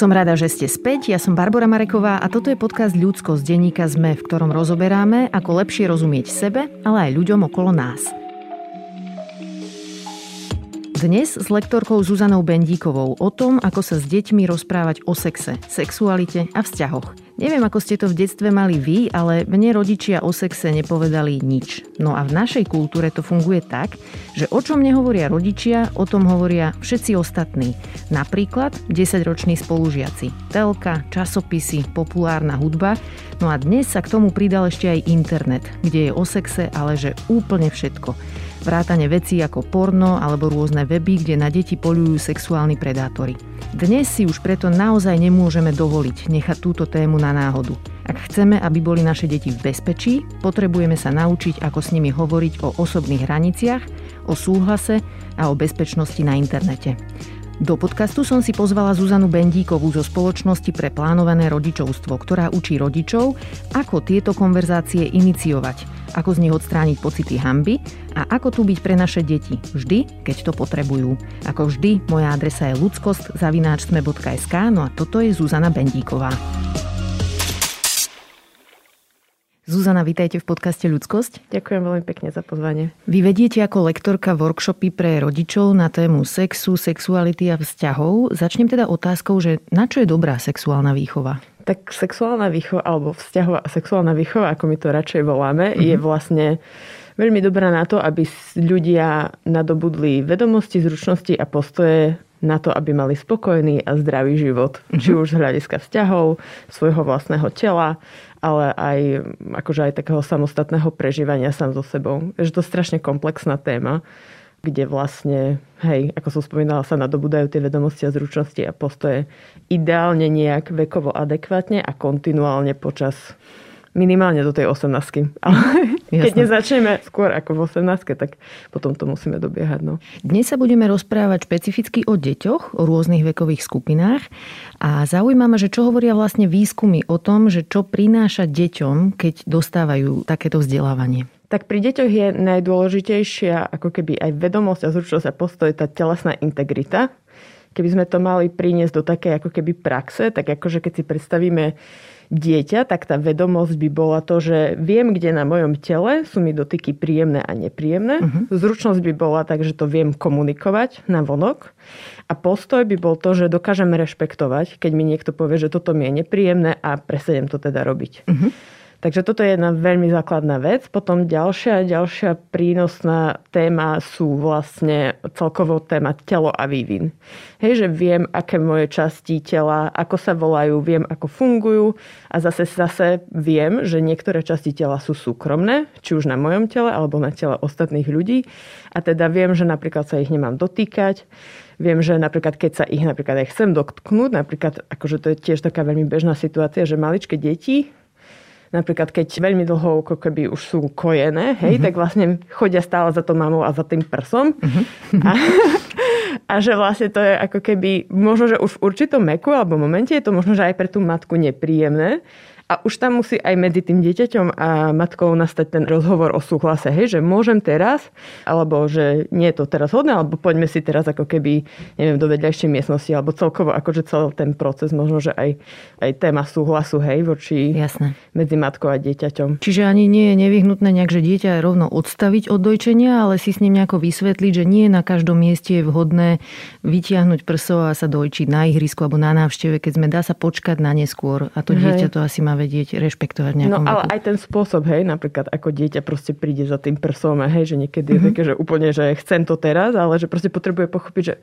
Som rada, že ste späť. Ja som Barbara Mareková a toto je podcast Ľudsko z denníka ZME, v ktorom rozoberáme, ako lepšie rozumieť sebe, ale aj ľuďom okolo nás. Dnes s lektorkou Zuzanou Bendíkovou o tom, ako sa s deťmi rozprávať o sexe, sexualite a vzťahoch. Neviem, ako ste to v detstve mali vy, ale mne rodičia o sexe nepovedali nič. No a v našej kultúre to funguje tak, že o čom nehovoria rodičia, o tom hovoria všetci ostatní. Napríklad 10-roční spolužiaci. Telka, časopisy, populárna hudba. No a dnes sa k tomu pridal ešte aj internet, kde je o sexe ale že úplne všetko vrátane vecí ako porno alebo rôzne weby, kde na deti polujú sexuálni predátori. Dnes si už preto naozaj nemôžeme dovoliť nechať túto tému na náhodu. Ak chceme, aby boli naše deti v bezpečí, potrebujeme sa naučiť, ako s nimi hovoriť o osobných hraniciach, o súhlase a o bezpečnosti na internete. Do podcastu som si pozvala Zuzanu Bendíkovú zo Spoločnosti pre plánované rodičovstvo, ktorá učí rodičov, ako tieto konverzácie iniciovať, ako z nich odstrániť pocity hamby a ako tu byť pre naše deti vždy, keď to potrebujú. Ako vždy, moja adresa je ludskost.zavináčsme.sk, no a toto je Zuzana Bendíková. Zuzana, vítajte v podcaste Ľudskosť. Ďakujem veľmi pekne za pozvanie. Vy vediete ako lektorka workshopy pre rodičov na tému sexu, sexuality a vzťahov. Začnem teda otázkou, že na čo je dobrá sexuálna výchova? Tak sexuálna výchova, alebo vzťahová sexuálna výchova, ako my to radšej voláme, mm-hmm. je vlastne veľmi dobrá na to, aby ľudia nadobudli vedomosti, zručnosti a postoje na to, aby mali spokojný a zdravý život. Mm-hmm. Či už z hľadiska vzťahov, svojho vlastného tela, ale aj, akože aj takého samostatného prežívania sám so sebou. Je to strašne komplexná téma, kde vlastne, hej, ako som spomínala, sa nadobudajú tie vedomosti a zručnosti a postoje ideálne nejak vekovo adekvátne a kontinuálne počas minimálne do tej 18 Ale keď nezačneme skôr ako v 18 tak potom to musíme dobiehať. No. Dnes sa budeme rozprávať špecificky o deťoch, o rôznych vekových skupinách a zaujíma ma, že čo hovoria vlastne výskumy o tom, že čo prináša deťom, keď dostávajú takéto vzdelávanie. Tak pri deťoch je najdôležitejšia ako keby aj vedomosť a zručnosť a postoj tá telesná integrita. Keby sme to mali priniesť do také ako keby praxe, tak akože keď si predstavíme dieťa, tak tá vedomosť by bola to, že viem, kde na mojom tele sú mi dotyky príjemné a nepríjemné. Uh-huh. Zručnosť by bola tak, že to viem komunikovať na vonok. A postoj by bol to, že dokážem rešpektovať, keď mi niekto povie, že toto mi je nepríjemné a presedem to teda robiť. Uh-huh. Takže toto je jedna veľmi základná vec. Potom ďalšia, ďalšia prínosná téma sú vlastne celkovo téma telo a vývin. Hej, že viem, aké moje časti tela, ako sa volajú, viem, ako fungujú a zase zase viem, že niektoré časti tela sú súkromné, či už na mojom tele alebo na tele ostatných ľudí. A teda viem, že napríklad sa ich nemám dotýkať. Viem, že napríklad keď sa ich napríklad aj chcem dotknúť, napríklad akože to je tiež taká veľmi bežná situácia, že maličké deti napríklad keď veľmi dlho ako keby už sú kojené, hej, mm-hmm. tak vlastne chodia stále za to mamou a za tým prsom. Mm-hmm. A, a že vlastne to je ako keby, možno, že už v určitom meku alebo momente je to možno, že aj pre tú matku nepríjemné, a už tam musí aj medzi tým dieťaťom a matkou nastať ten rozhovor o súhlase, hej, že môžem teraz, alebo že nie je to teraz hodné, alebo poďme si teraz ako keby, neviem, do vedľajšej miestnosti, alebo celkovo akože celý ten proces, možno, že aj, aj téma súhlasu, hej, voči Jasné. medzi matkou a dieťaťom. Čiže ani nie je nevyhnutné nejak, že dieťa rovno odstaviť od dojčenia, ale si s ním nejako vysvetliť, že nie na každom mieste je vhodné vytiahnuť prso a sa dojčiť na ihrisku alebo na návšteve, keď sme dá sa počkať na neskôr a to hej. dieťa to asi má vedieť rešpektovať nejakom No ale veku. aj ten spôsob, hej, napríklad ako dieťa proste príde za tým prsom a hej, že niekedy mm-hmm. je mhm. také, že úplne, že chcem to teraz, ale že proste potrebuje pochopiť, že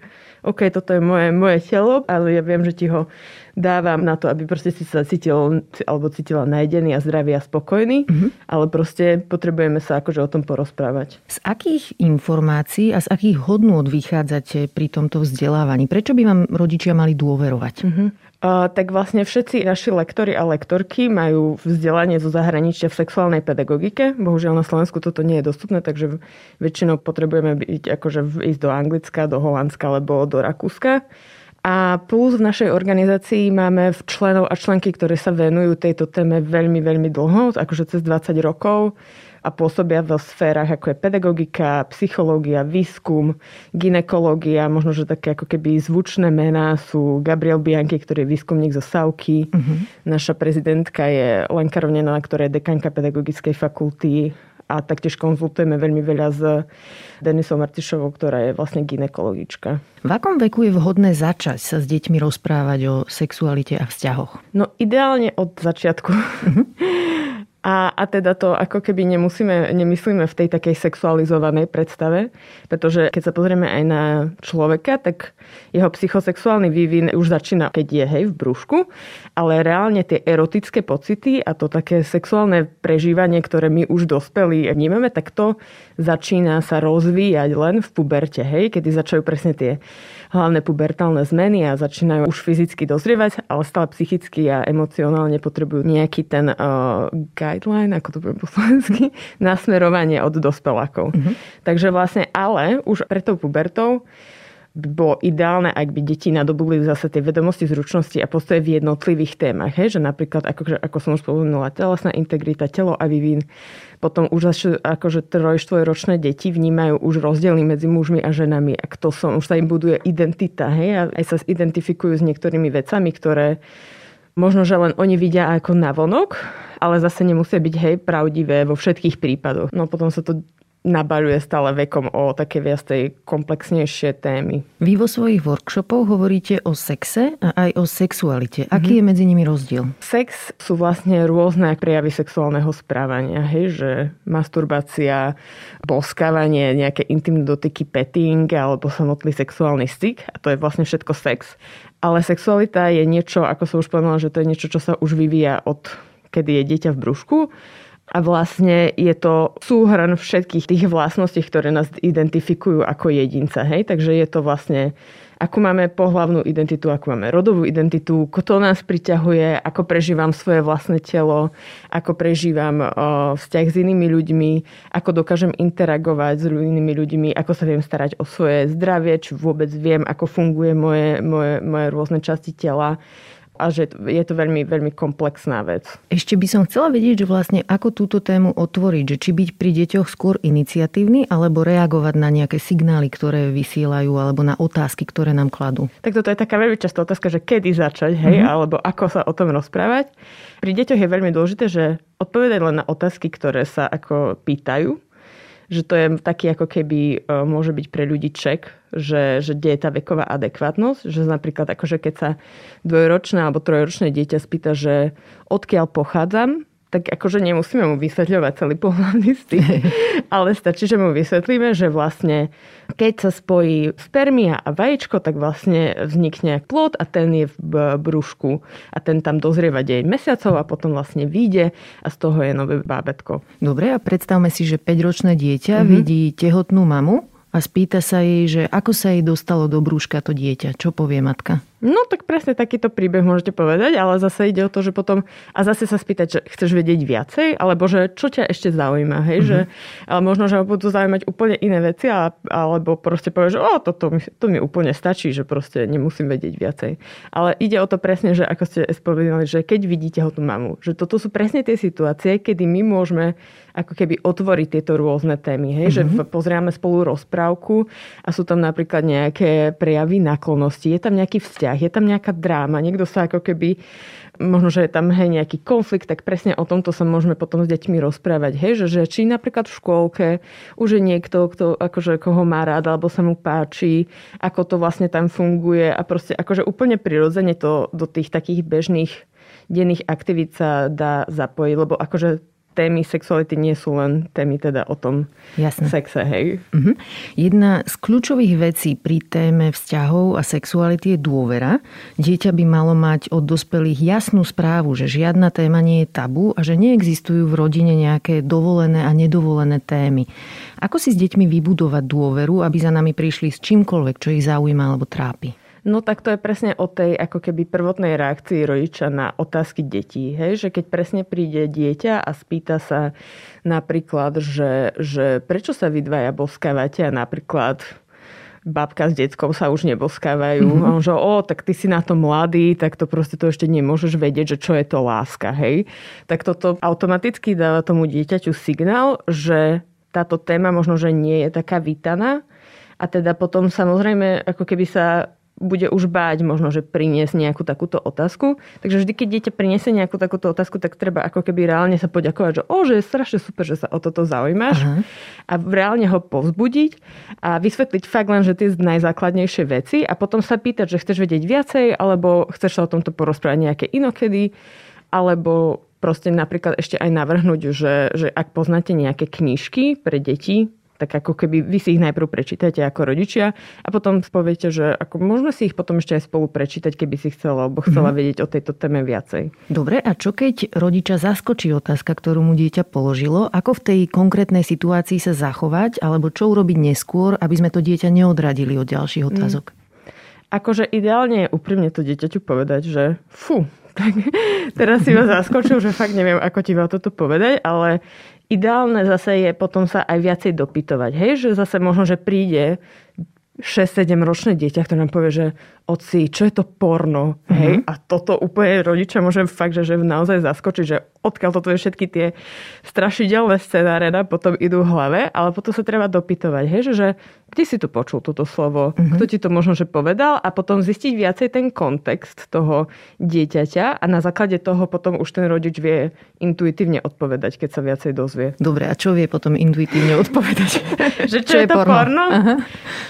OK, toto je moje, moje telo, ale ja viem, že ti ho dávam na to, aby proste si sa cítil alebo cítila najdený a zdravý a spokojný, mm-hmm. ale proste potrebujeme sa akože o tom porozprávať. Z akých informácií a z akých hodnôt vychádzate pri tomto vzdelávaní? Prečo by vám rodičia mali dôverovať? Mm-hmm. Tak vlastne všetci naši lektori a lektorky majú vzdelanie zo zahraničia v sexuálnej pedagogike. Bohužiaľ na Slovensku toto nie je dostupné, takže väčšinou potrebujeme byť akože ísť do Anglicka, do Holandska alebo do Rakúska. A plus v našej organizácii máme členov a členky, ktoré sa venujú tejto téme veľmi, veľmi dlho, akože cez 20 rokov a pôsobia v sférach ako je pedagogika, psychológia, výskum, ginekológia, možno, že také ako keby zvučné mená sú Gabriel Bianchi, ktorý je výskumník zo Savky. Uh-huh. Naša prezidentka je Lenka Rovnenová, ktorá je dekanka pedagogickej fakulty a taktiež konzultujeme veľmi veľa s Denisou Martišovou, ktorá je vlastne ginekologička. V akom veku je vhodné začať sa s deťmi rozprávať o sexualite a vzťahoch? No ideálne od začiatku. Uh-huh. A, a teda to ako keby nemusíme, nemyslíme v tej takej sexualizovanej predstave, pretože keď sa pozrieme aj na človeka, tak jeho psychosexuálny vývin už začína, keď je hej v brúšku, ale reálne tie erotické pocity a to také sexuálne prežívanie, ktoré my už dospelí vnímame, tak to začína sa rozvíjať len v puberte, hej, kedy začajú presne tie hlavné pubertálne zmeny a začínajú už fyzicky dozrievať, ale stále psychicky a emocionálne potrebujú nejaký ten uh, guideline, ako to poviem po slovensky, nasmerovanie od dospelákov. Mm-hmm. Takže vlastne, ale už pred tou pubertou bolo ideálne, ak by deti nadobudli zase tie vedomosti, zručnosti a postoje v jednotlivých témach. Hej? Že napríklad, ako, ako som už spomenula, telesná integrita, telo a vývin. Potom už akože troj, ročné deti vnímajú už rozdiely medzi mužmi a ženami. A kto som, už sa im buduje identita. Hej? A aj sa identifikujú s niektorými vecami, ktoré možno, že len oni vidia ako navonok, ale zase nemusia byť hej pravdivé vo všetkých prípadoch. No potom sa to nabaľuje stále vekom o také viac tej komplexnejšie témy. Vy vo svojich workshopoch hovoríte o sexe a aj o sexualite. Aký mm-hmm. je medzi nimi rozdiel? Sex sú vlastne rôzne prejavy sexuálneho správania. Hej, že masturbácia, boskávanie, nejaké intimné dotyky, petting alebo samotný sexuálny styk. A to je vlastne všetko sex. Ale sexualita je niečo, ako som už povedala, že to je niečo, čo sa už vyvíja od kedy je dieťa v brúšku a vlastne je to súhrn všetkých tých vlastností, ktoré nás identifikujú ako jedinca. Hej? Takže je to vlastne, ako máme pohlavnú identitu, ako máme rodovú identitu, kto nás priťahuje, ako prežívam svoje vlastné telo, ako prežívam vzťah s inými ľuďmi, ako dokážem interagovať s inými ľuďmi, ako sa viem starať o svoje zdravie, či vôbec viem, ako funguje moje, moje, moje rôzne časti tela a že je to veľmi, veľmi komplexná vec. Ešte by som chcela vedieť, že vlastne ako túto tému otvoriť, že či byť pri deťoch skôr iniciatívny alebo reagovať na nejaké signály, ktoré vysielajú alebo na otázky, ktoré nám kladú. Tak toto je taká veľmi častá otázka, že kedy začať, hej, mm-hmm. alebo ako sa o tom rozprávať. Pri deťoch je veľmi dôležité, že odpovedať len na otázky, ktoré sa ako pýtajú, že to je taký ako keby e, môže byť pre ľudí ček, že, že kde je tá veková adekvátnosť, že napríklad akože keď sa dvojročné alebo trojročné dieťa spýta, že odkiaľ pochádzam, tak akože nemusíme mu vysvetľovať celý pohľadný styk, ale stačí, že mu vysvetlíme, že vlastne keď sa spojí spermia a vajíčko, tak vlastne vznikne plod a ten je v brúšku a ten tam dozrieva 9 mesiacov a potom vlastne vyjde a z toho je nové bábetko. Dobre, a predstavme si, že 5-ročné dieťa mm-hmm. vidí tehotnú mamu a spýta sa jej, že ako sa jej dostalo do brúška to dieťa. Čo povie matka? No tak presne takýto príbeh môžete povedať, ale zase ide o to, že potom a zase sa spýtať, že chceš vedieť viacej, alebo že čo ťa ešte zaujíma, hej, mm-hmm. že ale možno, že budú zaujímať úplne iné veci, a, alebo proste povie, že o, toto mi, to mi úplne stačí, že proste nemusím vedieť viacej. Ale ide o to presne, že ako ste spomínali, že keď vidíte ho tú mamu, že toto sú presne tie situácie, kedy my môžeme ako keby otvoriť tieto rôzne témy, hej, mm-hmm. že mhm. pozrieme spolu rozprávku a sú tam napríklad nejaké prejavy náklonosti, je tam nejaký vzťah, vzťah, je tam nejaká dráma, niekto sa ako keby, možno, že je tam hej, nejaký konflikt, tak presne o tomto sa môžeme potom s deťmi rozprávať. Hej, že, že či napríklad v škôlke už je niekto, kto akože, koho má rád, alebo sa mu páči, ako to vlastne tam funguje a proste akože úplne prirodzene to do tých takých bežných denných aktivít sa dá zapojiť, lebo akože témy sexuality nie sú len témy teda o tom Jasne. sexe, hej. Uh-huh. Jedna z kľúčových vecí pri téme vzťahov a sexuality je dôvera. Dieťa by malo mať od dospelých jasnú správu, že žiadna téma nie je tabu a že neexistujú v rodine nejaké dovolené a nedovolené témy. Ako si s deťmi vybudovať dôveru, aby za nami prišli s čímkoľvek, čo ich zaujíma alebo trápi? No tak to je presne o tej ako keby prvotnej reakcii rodiča na otázky detí. Hej? Že keď presne príde dieťa a spýta sa napríklad, že, že prečo sa vy dvaja boskávate a napríklad babka s deckou sa už neboskávajú. Mm-hmm. On, že o, tak ty si na to mladý, tak to proste to ešte nemôžeš vedieť, že čo je to láska, hej. Tak toto automaticky dáva tomu dieťaťu signál, že táto téma možno, že nie je taká vítaná. A teda potom samozrejme, ako keby sa bude už báť možno, že priniesť nejakú takúto otázku. Takže vždy, keď dieťa priniesie nejakú takúto otázku, tak treba ako keby reálne sa poďakovať, že o, že je strašne super, že sa o toto zaujímaš Aha. a reálne ho povzbudiť a vysvetliť fakt len, že tie najzákladnejšie veci a potom sa pýtať, že chceš vedieť viacej alebo chceš sa o tomto porozprávať nejaké inokedy alebo proste napríklad ešte aj navrhnúť, že, že ak poznáte nejaké knižky pre deti, tak ako keby vy si ich najprv prečítate ako rodičia a potom poviete, že ako možno si ich potom ešte aj spolu prečítať, keby si chcela, alebo chcela mm-hmm. vedieť o tejto téme viacej. Dobre, a čo keď rodiča zaskočí otázka, ktorú mu dieťa položilo? Ako v tej konkrétnej situácii sa zachovať, alebo čo urobiť neskôr, aby sme to dieťa neodradili od ďalších mhm. otázok? Mm. Akože ideálne je úprimne to dieťaťu povedať, že fú, tak teraz si ma zaskočil, že fakt neviem, ako ti ma toto povedať, ale Ideálne zase je potom sa aj viacej dopytovať. Hej, že zase možno, že príde 6-7 ročné dieťa, ktoré nám povie, že oci, čo je to porno? Mm-hmm. Hej? A toto úplne rodiča môže fakt, že, že naozaj zaskočiť, že odkiaľ toto je všetky tie strašidelné scenáre potom idú v hlave, ale potom sa treba dopytovať, hej? Že, že kde si tu počul toto slovo? Mm-hmm. Kto ti to možno že povedal? A potom zistiť viacej ten kontext toho dieťaťa a na základe toho potom už ten rodič vie intuitívne odpovedať, keď sa viacej dozvie. Dobre, a čo vie potom intuitívne odpovedať? že čo, čo je, je to porno? porno?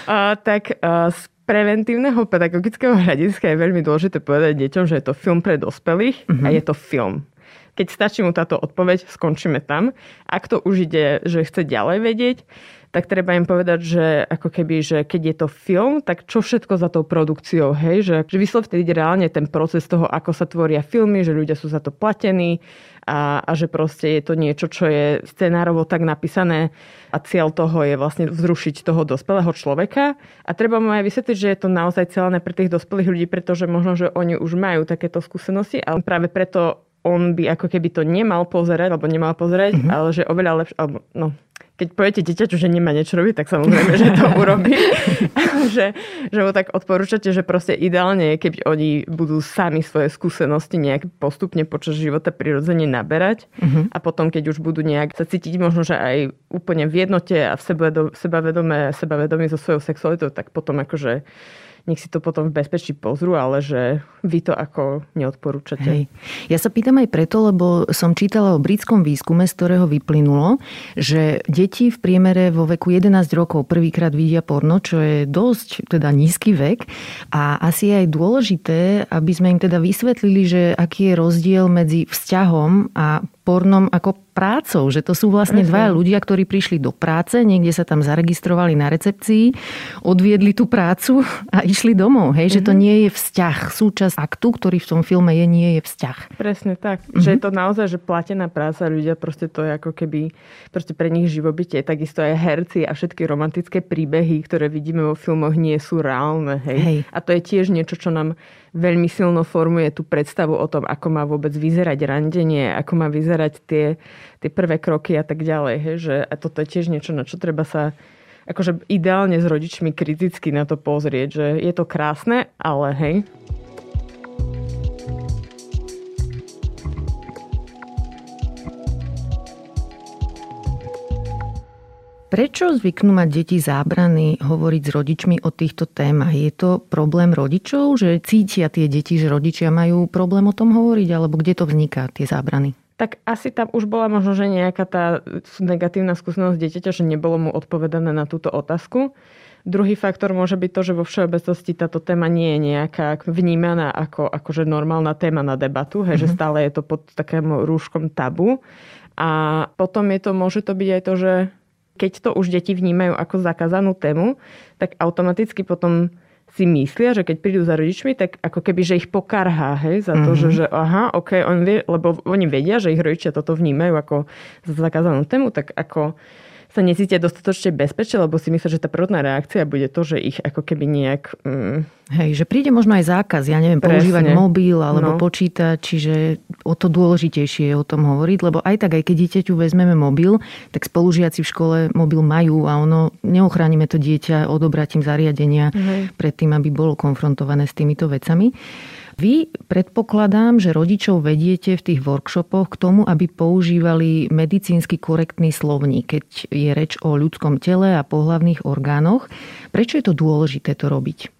Uh, tak uh, preventívneho pedagogického hľadiska je veľmi dôležité povedať deťom, že je to film pre dospelých uh-huh. a je to film. Keď stačí mu táto odpoveď, skončíme tam. Ak to už ide, že chce ďalej vedieť, tak treba im povedať, že ako keby, že keď je to film, tak čo všetko za tou produkciou, hej, že, že vyslovte reálne ten proces toho, ako sa tvoria filmy, že ľudia sú za to platení, a, a že proste je to niečo, čo je scenárovo tak napísané a cieľ toho je vlastne vzrušiť toho dospelého človeka. A treba mu aj vysvetliť, že je to naozaj cieľené pre tých dospelých ľudí, pretože možno, že oni už majú takéto skúsenosti a práve preto on by ako keby to nemal pozerať, alebo nemal pozerať, mm-hmm. ale že oveľa lepšie, alebo no, keď poviete dieťaťu, že nemá niečo robiť, tak samozrejme, že to urobí. že, že mu tak odporúčate, že proste ideálne je, keď oni budú sami svoje skúsenosti nejak postupne počas života prirodzene naberať uh-huh. a potom, keď už budú nejak sa cítiť možno, že aj úplne v jednote a v sebavedomé, sebavedomí so svojou sexualitou, tak potom akože nech si to potom v bezpečí pozrú, ale že vy to ako neodporúčate. Hej. Ja sa pýtam aj preto, lebo som čítala o britskom výskume, z ktorého vyplynulo, že deti v priemere vo veku 11 rokov prvýkrát vidia porno, čo je dosť teda nízky vek a asi je aj dôležité, aby sme im teda vysvetlili, že aký je rozdiel medzi vzťahom a pornom ako prácou, že to sú vlastne dvaja ľudia, ktorí prišli do práce, niekde sa tam zaregistrovali na recepcii, odviedli tú prácu a išli domov. Hej? Mm-hmm. Že to mhm. nie je vzťah. Súčasť aktu, ktorý v tom filme je, nie je vzťah. Presne tak. Mm-hmm. Že je to naozaj, že platená práca, ľudia proste to je ako keby proste pre nich živobytie. Takisto aj herci a všetky romantické príbehy, ktoré vidíme vo filmoch, nie sú reálne. Hej? Hej. A to je tiež niečo, čo nám veľmi silno formuje tú predstavu o tom, ako má vôbec vyzerať randenie, ako má vyzerať tie, tie prvé kroky a tak ďalej. Hej? Že, a toto je tiež niečo, na čo treba sa akože ideálne s rodičmi kriticky na to pozrieť, že je to krásne, ale hej, Prečo zvyknú mať deti zábrany hovoriť s rodičmi o týchto témach? Je to problém rodičov, že cítia tie deti, že rodičia majú problém o tom hovoriť, alebo kde to vzniká, tie zábrany? Tak asi tam už bola možno, že nejaká tá negatívna skúsenosť dieťaťa, že nebolo mu odpovedané na túto otázku. Druhý faktor môže byť to, že vo všeobecnosti táto téma nie je nejaká vnímaná ako akože normálna téma na debatu, hej, mm-hmm. že stále je to pod takým rúškom tabu. A potom je to, môže to byť aj to, že keď to už deti vnímajú ako zakázanú tému, tak automaticky potom si myslia, že keď prídu za rodičmi, tak ako keby, že ich pokarhá, hej, za to, mm-hmm. že, že aha, ok, on vie, lebo oni vedia, že ich rodičia toto vnímajú ako zakázanú tému, tak ako sa necítia dostatočne bezpečne, lebo si myslia, že tá prvotná reakcia bude to, že ich ako keby nejak... Mm, Hej, že príde možno aj zákaz, ja neviem, Presne. používať mobil alebo no. počítač, čiže o to dôležitejšie je o tom hovoriť, lebo aj tak, aj keď dieťaťu vezmeme mobil, tak spolužiaci v škole mobil majú a ono, neochránime to dieťa odobratím zariadenia Hej. pred tým, aby bolo konfrontované s týmito vecami. Vy predpokladám, že rodičov vediete v tých workshopoch k tomu, aby používali medicínsky korektný slovník, keď je reč o ľudskom tele a pohlavných orgánoch. Prečo je to dôležité to robiť?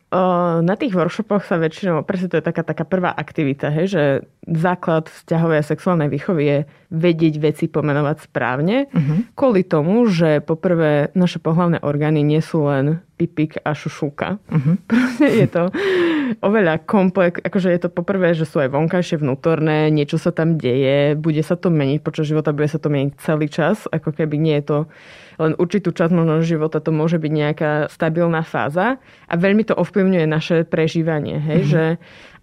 Na tých workshopoch sa väčšinou, presne to je taká, taká prvá aktivita, hej, že základ vzťahovej a sexuálnej výchovy je vedieť veci pomenovať správne. Uh-huh. Kvôli tomu, že poprvé naše pohlavné orgány nie sú len pipik a šušúka. Uh-huh. Proste je to oveľa komplex, akože je to poprvé, že sú aj vonkajšie vnútorné, niečo sa tam deje, bude sa to meniť počas života, bude sa to meniť celý čas, ako keby nie je to len určitú časť možno života to môže byť nejaká stabilná fáza a veľmi to ovplyvňuje naše prežívanie. Hej? Mm-hmm. Že,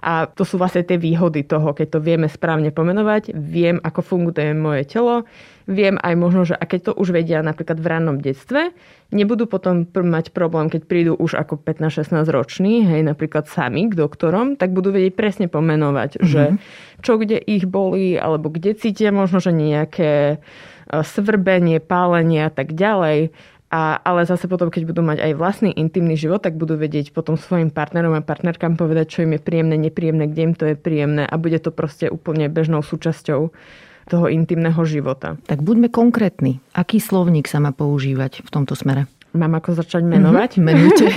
a to sú vlastne tie výhody toho, keď to vieme správne pomenovať, viem, ako funguje moje telo, viem aj možno, že a keď to už vedia napríklad v rannom detstve, nebudú potom mať problém, keď prídu už ako 15-16 roční, hej, napríklad sami k doktorom, tak budú vedieť presne pomenovať, mm-hmm. že čo kde ich bolí, alebo kde cítia možno, že nejaké E, svrbenie, pálenie a tak ďalej. A, ale zase potom, keď budú mať aj vlastný intimný život, tak budú vedieť potom svojim partnerom a partnerkám povedať, čo im je príjemné, nepríjemné, kde im to je príjemné a bude to proste úplne bežnou súčasťou toho intimného života. Tak buďme konkrétni. Aký slovník sa má používať v tomto smere? Mám ako začať menovať? Mm-hmm, menujte.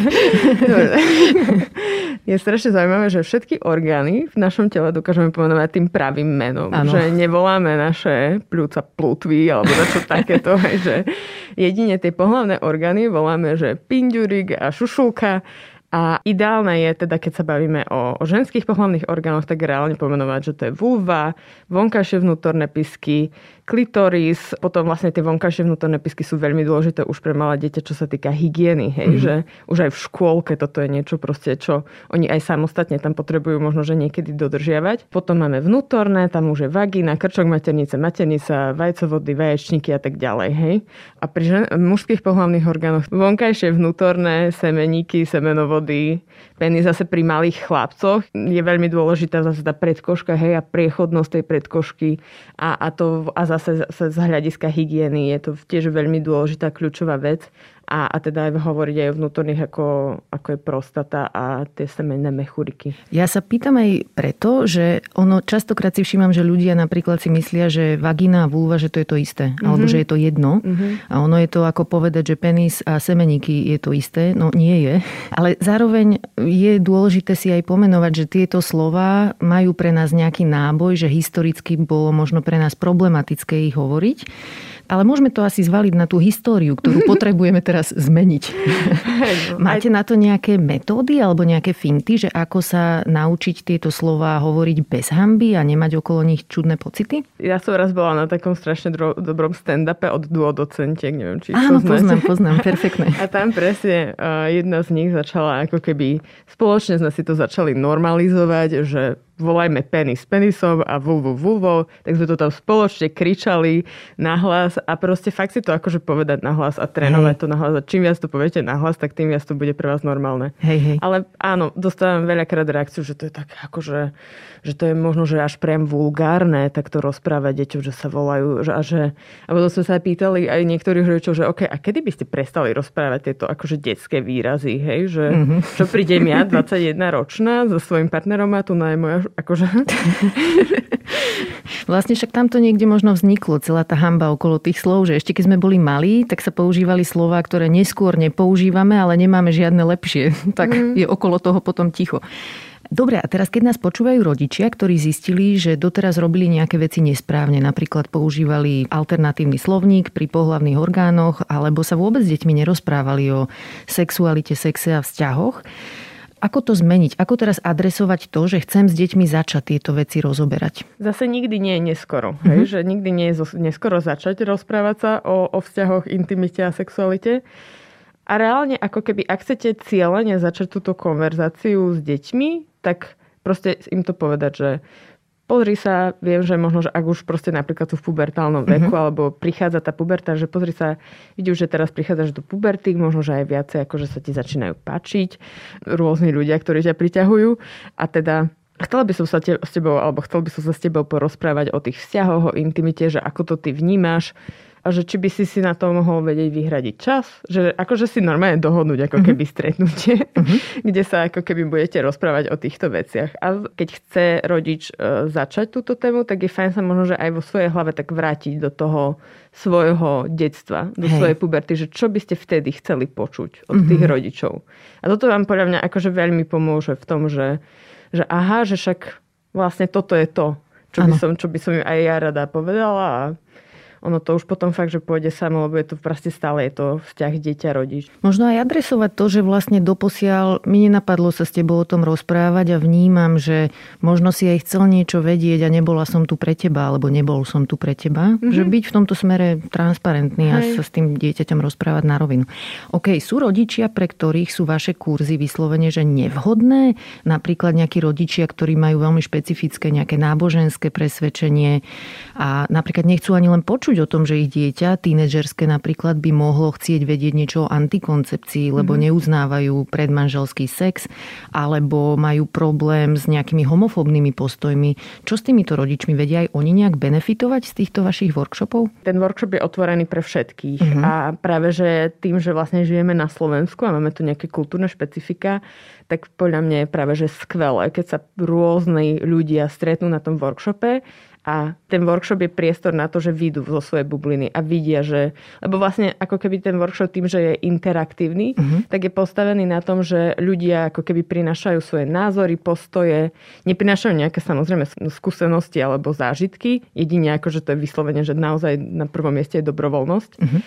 je strašne zaujímavé, že všetky orgány v našom tele dokážeme pomenovať tým pravým menom. Ano. Že nevoláme naše pľúca plutvy alebo čo takéto. že jedine tie pohlavné orgány voláme, že pindurik a šušulka a ideálne je teda, keď sa bavíme o, o ženských pohľavných orgánoch, tak reálne pomenovať, že to je vulva, vonkajšie vnútorné pisky, klitoris, potom vlastne tie vonkajšie vnútorné pisky sú veľmi dôležité už pre malé dieťa, čo sa týka hygieny, hej, mm-hmm. že už aj v škôlke toto je niečo proste, čo oni aj samostatne tam potrebujú možno, že niekedy dodržiavať. Potom máme vnútorné, tam už je vagína, krčok maternice, maternica, vajcovody, vaječníky a tak ďalej, hej. A pri žen- mužských pohľavných orgánoch vonkajšie vnútorné, semeníky, semenovody, penis zase pri malých chlapcoch je veľmi dôležitá zase tá predkoška, hej, a priechodnosť tej predkošky a, a to a zase zase z hľadiska hygieny. Je to tiež veľmi dôležitá kľúčová vec a, a teda aj hovoriť aj o vnútorných, ako, ako je prostata a tie semenné mechúriky. Ja sa pýtam aj preto, že ono častokrát si všímam, že ľudia napríklad si myslia, že vagina a vulva, že to je to isté, mm-hmm. alebo že je to jedno. Mm-hmm. A ono je to ako povedať, že penis a semeníky je to isté. No nie je. Ale zároveň je dôležité si aj pomenovať, že tieto slova majú pre nás nejaký náboj, že historicky bolo možno pre nás problematické ich hovoriť. Ale môžeme to asi zvaliť na tú históriu, ktorú potrebujeme teraz zmeniť. Máte na to nejaké metódy alebo nejaké finty, že ako sa naučiť tieto slova hovoriť bez hamby a nemať okolo nich čudné pocity? Ja som raz bola na takom strašne dro- dobrom stand-upe od duodocentiek, neviem, či Áno, poznám, poznám, perfektné. A tam presne uh, jedna z nich začala ako keby, spoločne sme si to začali normalizovať, že volajme penis penisom a vulvu vulvou, tak sme to tam spoločne kričali nahlas a proste fakt si to akože povedať nahlas a trénovať hej. to nahlas. A čím viac to poviete nahlas, tak tým viac to bude pre vás normálne. Hej, hej. Ale áno, dostávam veľakrát reakciu, že to je tak akože, že to je možno, že až priam vulgárne takto rozprávať deťom, že sa volajú že, a že a potom sme sa pýtali aj niektorých rodičov, že OK, a kedy by ste prestali rozprávať tieto akože detské výrazy, hej, že mm-hmm. čo prídem ja, 21 ročná, so svojím partnerom a tu na je moja akože... vlastne však tamto niekde možno vzniklo, celá tá hamba okolo tých slov, že ešte keď sme boli malí, tak sa používali slova, ktoré neskôr nepoužívame, ale nemáme žiadne lepšie. tak mm. je okolo toho potom ticho. Dobre, a teraz keď nás počúvajú rodičia, ktorí zistili, že doteraz robili nejaké veci nesprávne, napríklad používali alternatívny slovník pri pohlavných orgánoch, alebo sa vôbec s deťmi nerozprávali o sexualite, sexe a vzťahoch, ako to zmeniť? Ako teraz adresovať to, že chcem s deťmi začať tieto veci rozoberať? Zase nikdy nie je neskoro. Mm-hmm. Hej? Že nikdy nie je neskoro začať rozprávať sa o, o vzťahoch, intimite a sexualite. A reálne, ako keby, ak chcete cieľene začať túto konverzáciu s deťmi, tak proste im to povedať, že pozri sa, viem, že možno, že ak už proste napríklad sú v pubertálnom veku, mm-hmm. alebo prichádza tá puberta, že pozri sa, vidíš, že teraz prichádzaš do puberty, možno, že aj viacej, akože sa ti začínajú páčiť rôzni ľudia, ktorí ťa priťahujú a teda Chcela by som sa te, s tebou, alebo chcel by som sa s tebou porozprávať o tých vzťahoch, o intimite, že ako to ty vnímaš, a že či by si si na to mohol vedieť vyhradiť čas, že akože si normálne dohodnúť ako mhm. keby stretnutie, uh-huh. kde sa ako keby budete rozprávať o týchto veciach. A keď chce rodič e, začať túto tému, tak je fajn sa možno, že aj vo svojej hlave tak vrátiť do toho svojho detstva, do Hej. svojej puberty, že čo by ste vtedy chceli počuť od uh-huh. tých rodičov. A toto vám podľa mňa akože veľmi pomôže v tom, že, že aha, že však vlastne toto je to, čo by, som, čo by som aj ja rada povedala a ono to už potom fakt, že pôjde samo, lebo je to proste stále je to vzťah dieťa-rodič. Možno aj adresovať to, že vlastne doposiaľ mi nenapadlo sa s tebou o tom rozprávať a vnímam, že možno si aj chcel niečo vedieť a nebola som tu pre teba, alebo nebol som tu pre teba. Mm-hmm. Že byť v tomto smere transparentný Hej. a sa s tým dieťaťom rozprávať na rovinu. OK, sú rodičia, pre ktorých sú vaše kurzy vyslovene, že nevhodné? Napríklad nejakí rodičia, ktorí majú veľmi špecifické nejaké náboženské presvedčenie a napríklad nechcú ani len počuť počuť o tom, že ich dieťa, tínedžerské napríklad, by mohlo chcieť vedieť niečo o antikoncepcii, lebo mm-hmm. neuznávajú predmanželský sex, alebo majú problém s nejakými homofóbnymi postojmi. Čo s týmito rodičmi vedia aj oni nejak benefitovať z týchto vašich workshopov? Ten workshop je otvorený pre všetkých mm-hmm. a práve, že tým, že vlastne žijeme na Slovensku a máme tu nejaké kultúrne špecifika, tak podľa mňa je práve že skvelé, keď sa rôzni ľudia stretnú na tom workshope a ten workshop je priestor na to, že vyjdú zo svojej bubliny a vidia, že... Lebo vlastne ako keby ten workshop tým, že je interaktívny, uh-huh. tak je postavený na tom, že ľudia ako keby prinášajú svoje názory, postoje, neprinášajú nejaké samozrejme skúsenosti alebo zážitky, jedine ako, že to je vyslovene, že naozaj na prvom mieste je dobrovoľnosť. Uh-huh.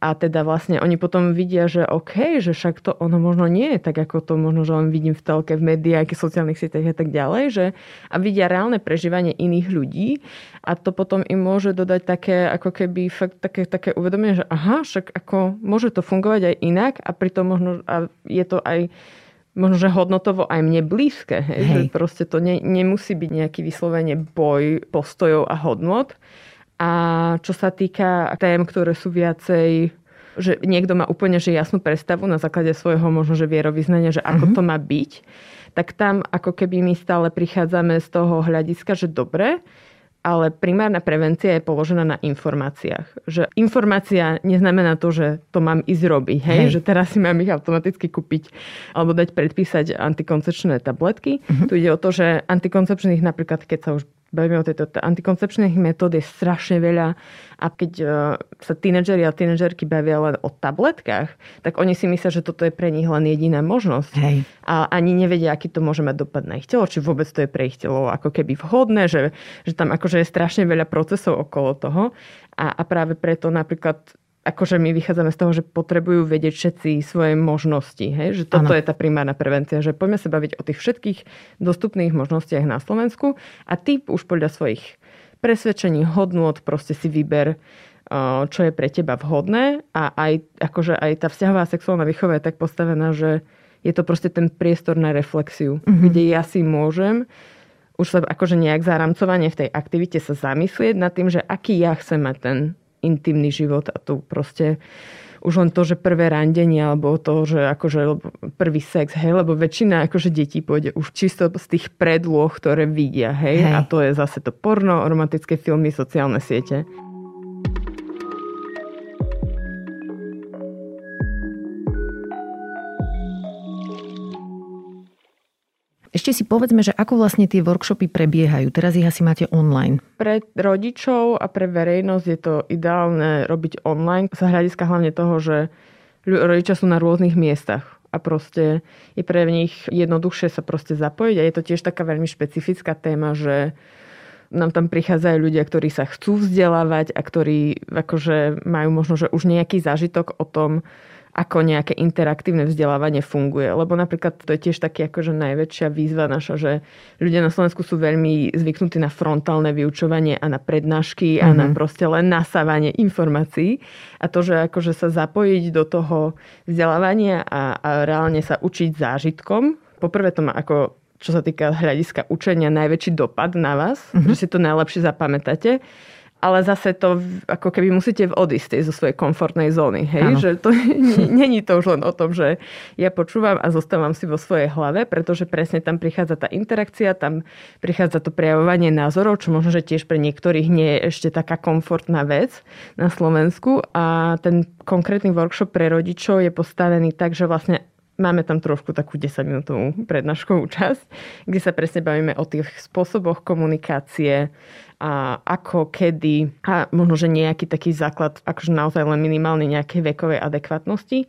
A teda vlastne oni potom vidia, že OK, že však to ono možno nie je tak, ako to možno, že len vidím v telke, v médiách, v sociálnych sieťach a tak ďalej, že a vidia reálne prežívanie iných ľudí a to potom im môže dodať také, ako keby fakt také, také uvedomenie, že aha, však ako môže to fungovať aj inak a pritom možno a je to aj možno, že hodnotovo aj mne blízke. Hej? Hej. Že proste to ne, nemusí byť nejaký vyslovene boj postojov a hodnot, a čo sa týka tém, ktoré sú viacej že niekto má úplne že jasnú predstavu na základe svojho možno, že vierovýznania, že ako uh-huh. to má byť, tak tam ako keby my stále prichádzame z toho hľadiska, že dobre, ale primárna prevencia je položená na informáciách. Že informácia neznamená to, že to mám ísť robiť, hej? hej. Že teraz si mám ich automaticky kúpiť alebo dať predpísať antikoncepčné tabletky. Uh-huh. Tu ide o to, že antikoncepčných napríklad, keď sa už bavíme o tejto antikoncepčných metód je strašne veľa a keď uh, sa tínedžeri a tínedžerky bavia len o tabletkách, tak oni si myslia, že toto je pre nich len jediná možnosť. Hej. A ani nevedia, aký to môže mať dopad na ich telo, či vôbec to je pre ich telo ako keby vhodné, že, že tam akože je strašne veľa procesov okolo toho. A, a práve preto napríklad akože my vychádzame z toho, že potrebujú vedieť všetci svoje možnosti. Hej? Že toto ano. je tá primárna prevencia. Že poďme sa baviť o tých všetkých dostupných možnostiach na Slovensku a ty už podľa svojich presvedčení, hodnôt proste si vyber, čo je pre teba vhodné a aj, akože aj tá vzťahová sexuálna výchova je tak postavená, že je to proste ten priestor na reflexiu, mm-hmm. kde ja si môžem už sa akože nejak zaramcovanie v tej aktivite sa zamyslieť nad tým, že aký ja chcem mať ten intimný život a tu proste už len to, že prvé randenie alebo to, že akože prvý sex, hej, lebo väčšina akože detí pôjde už čisto z tých predloh, ktoré vidia, hej, hej. a to je zase to porno, romantické filmy, sociálne siete. Ešte si povedzme, že ako vlastne tie workshopy prebiehajú. Teraz ich asi máte online. Pre rodičov a pre verejnosť je to ideálne robiť online z hľadiska hlavne toho, že rodičia sú na rôznych miestach a proste je pre nich jednoduchšie sa proste zapojiť a je to tiež taká veľmi špecifická téma, že nám tam prichádzajú ľudia, ktorí sa chcú vzdelávať a ktorí akože majú možno, že už nejaký zážitok o tom, ako nejaké interaktívne vzdelávanie funguje. Lebo napríklad to je tiež taký akože najväčšia výzva naša, že ľudia na Slovensku sú veľmi zvyknutí na frontálne vyučovanie a na prednášky mm-hmm. a na mhm. proste len nasávanie informácií. A to, že akože sa zapojiť do toho vzdelávania a, a reálne sa učiť zážitkom, poprvé to má ako čo sa týka hľadiska učenia, najväčší dopad na vás, mm-hmm. že si to najlepšie zapamätáte ale zase to ako keby musíte odísť zo svojej komfortnej zóny. Hej? Že to není to už len o tom, že ja počúvam a zostávam si vo svojej hlave, pretože presne tam prichádza tá interakcia, tam prichádza to prejavovanie názorov, čo možno, že tiež pre niektorých nie je ešte taká komfortná vec na Slovensku. A ten konkrétny workshop pre rodičov je postavený tak, že vlastne Máme tam trošku takú 10-minútovú prednáškovú časť, kde sa presne bavíme o tých spôsoboch komunikácie, a ako, kedy a možno, že nejaký taký základ, akože naozaj len minimálne nejakej vekovej adekvátnosti.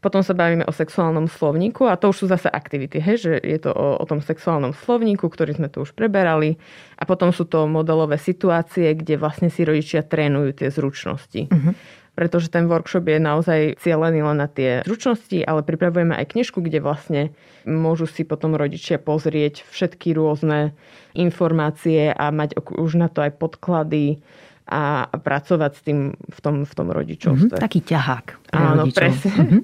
Potom sa bavíme o sexuálnom slovníku a to už sú zase aktivity, že je to o, o tom sexuálnom slovníku, ktorý sme tu už preberali. A potom sú to modelové situácie, kde vlastne si rodičia trénujú tie zručnosti. Uh-huh pretože ten workshop je naozaj cieľený len na tie zručnosti, ale pripravujeme aj knižku, kde vlastne môžu si potom rodičia pozrieť všetky rôzne informácie a mať už na to aj podklady a pracovať s tým v tom, v tom rodičovstve. Mm-hmm, taký ťahák pre Áno, rodičov. presne. Mm-hmm.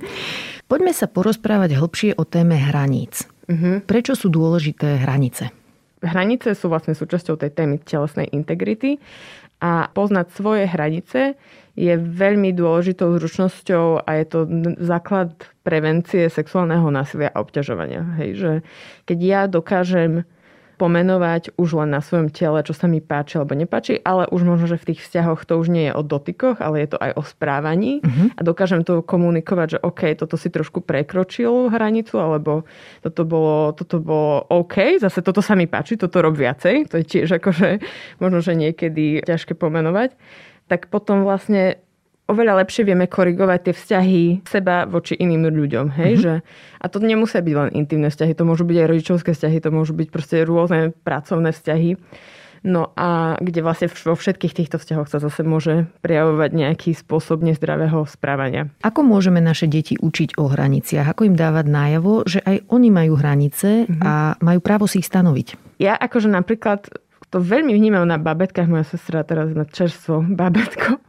Poďme sa porozprávať hlbšie o téme hraníc. Mm-hmm. Prečo sú dôležité hranice? Hranice sú vlastne súčasťou tej témy telesnej integrity a poznať svoje hranice je veľmi dôležitou zručnosťou a je to základ prevencie sexuálneho násilia a obťažovania. Hej, že keď ja dokážem pomenovať už len na svojom tele, čo sa mi páči alebo nepáči, ale už možno, že v tých vzťahoch to už nie je o dotykoch, ale je to aj o správaní uh-huh. a dokážem to komunikovať, že OK, toto si trošku prekročil hranicu, alebo toto bolo, toto bolo OK, zase toto sa mi páči, toto rob viacej, to je tiež akože možno, že niekedy ťažké pomenovať tak potom vlastne oveľa lepšie vieme korigovať tie vzťahy seba voči iným ľuďom. Hej? Mm-hmm. Že, a to nemusia byť len intimné vzťahy, to môžu byť aj rodičovské vzťahy, to môžu byť proste rôzne pracovné vzťahy. No a kde vlastne vo všetkých týchto vzťahoch sa zase môže prejavovať nejaký spôsob nezdravého správania. Ako môžeme naše deti učiť o hraniciach? Ako im dávať najavo, že aj oni majú hranice mm-hmm. a majú právo si ich stanoviť? Ja akože napríklad to veľmi vnímam na babetkách. Moja sestra teraz má čerstvo babetko.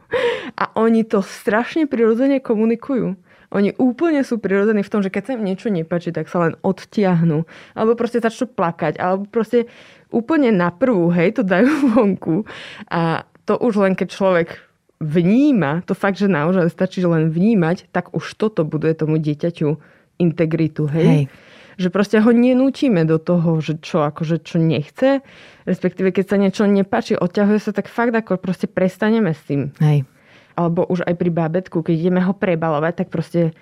A oni to strašne prirodzene komunikujú. Oni úplne sú prirodzení v tom, že keď sa im niečo nepáči, tak sa len odtiahnu. Alebo proste začnú plakať. Alebo proste úplne na prvú, hej, to dajú vonku. A to už len keď človek vníma, to fakt, že naozaj stačí len vnímať, tak už toto buduje tomu dieťaťu integritu, hej. hej že proste ho nenútime do toho, že čo, akože čo nechce, respektíve keď sa niečo nepáči, odťahuje sa, tak fakt ako proste prestaneme s tým. Hej. Alebo už aj pri bábetku, keď ideme ho prebalovať, tak proste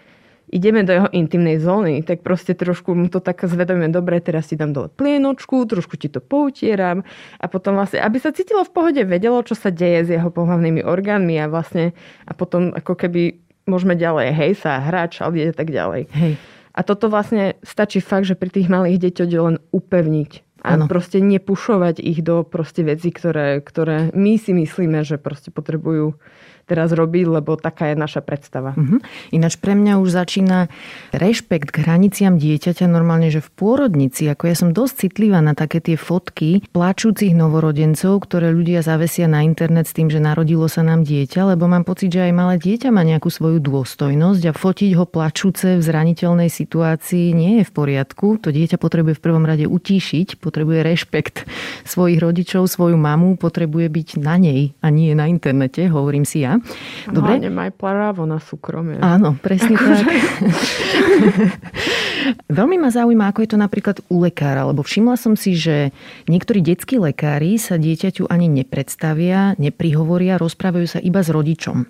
ideme do jeho intimnej zóny, tak proste trošku mu to tak zvedome, dobre, teraz ti dám dole plienočku, trošku ti to poutieram a potom vlastne, aby sa cítilo v pohode, vedelo, čo sa deje s jeho pohľavnými orgánmi a vlastne a potom ako keby môžeme ďalej, hej, sa hrať, ale tak ďalej. Hej. A toto vlastne stačí fakt, že pri tých malých deťoch len upevniť a ano. proste nepušovať ich do proste veci, ktoré, ktoré my si myslíme, že proste potrebujú teraz robiť, lebo taká je naša predstava. Uh-huh. Ináč pre mňa už začína rešpekt k hraniciam dieťaťa normálne, že v pôrodnici, ako ja som dosť citlivá na také tie fotky plačúcich novorodencov, ktoré ľudia zavesia na internet s tým, že narodilo sa nám dieťa, lebo mám pocit, že aj malé dieťa má nejakú svoju dôstojnosť a fotiť ho plačúce v zraniteľnej situácii nie je v poriadku. To dieťa potrebuje v prvom rade utíšiť, potrebuje rešpekt svojich rodičov, svoju mamu, potrebuje byť na nej a nie na internete, hovorím si ja. Dobre? Hlavne maj právo na súkromie. Áno, presne tak. Veľmi ma zaujíma, ako je to napríklad u lekára, lebo všimla som si, že niektorí detskí lekári sa dieťaťu ani nepredstavia, neprihovoria, rozprávajú sa iba s rodičom.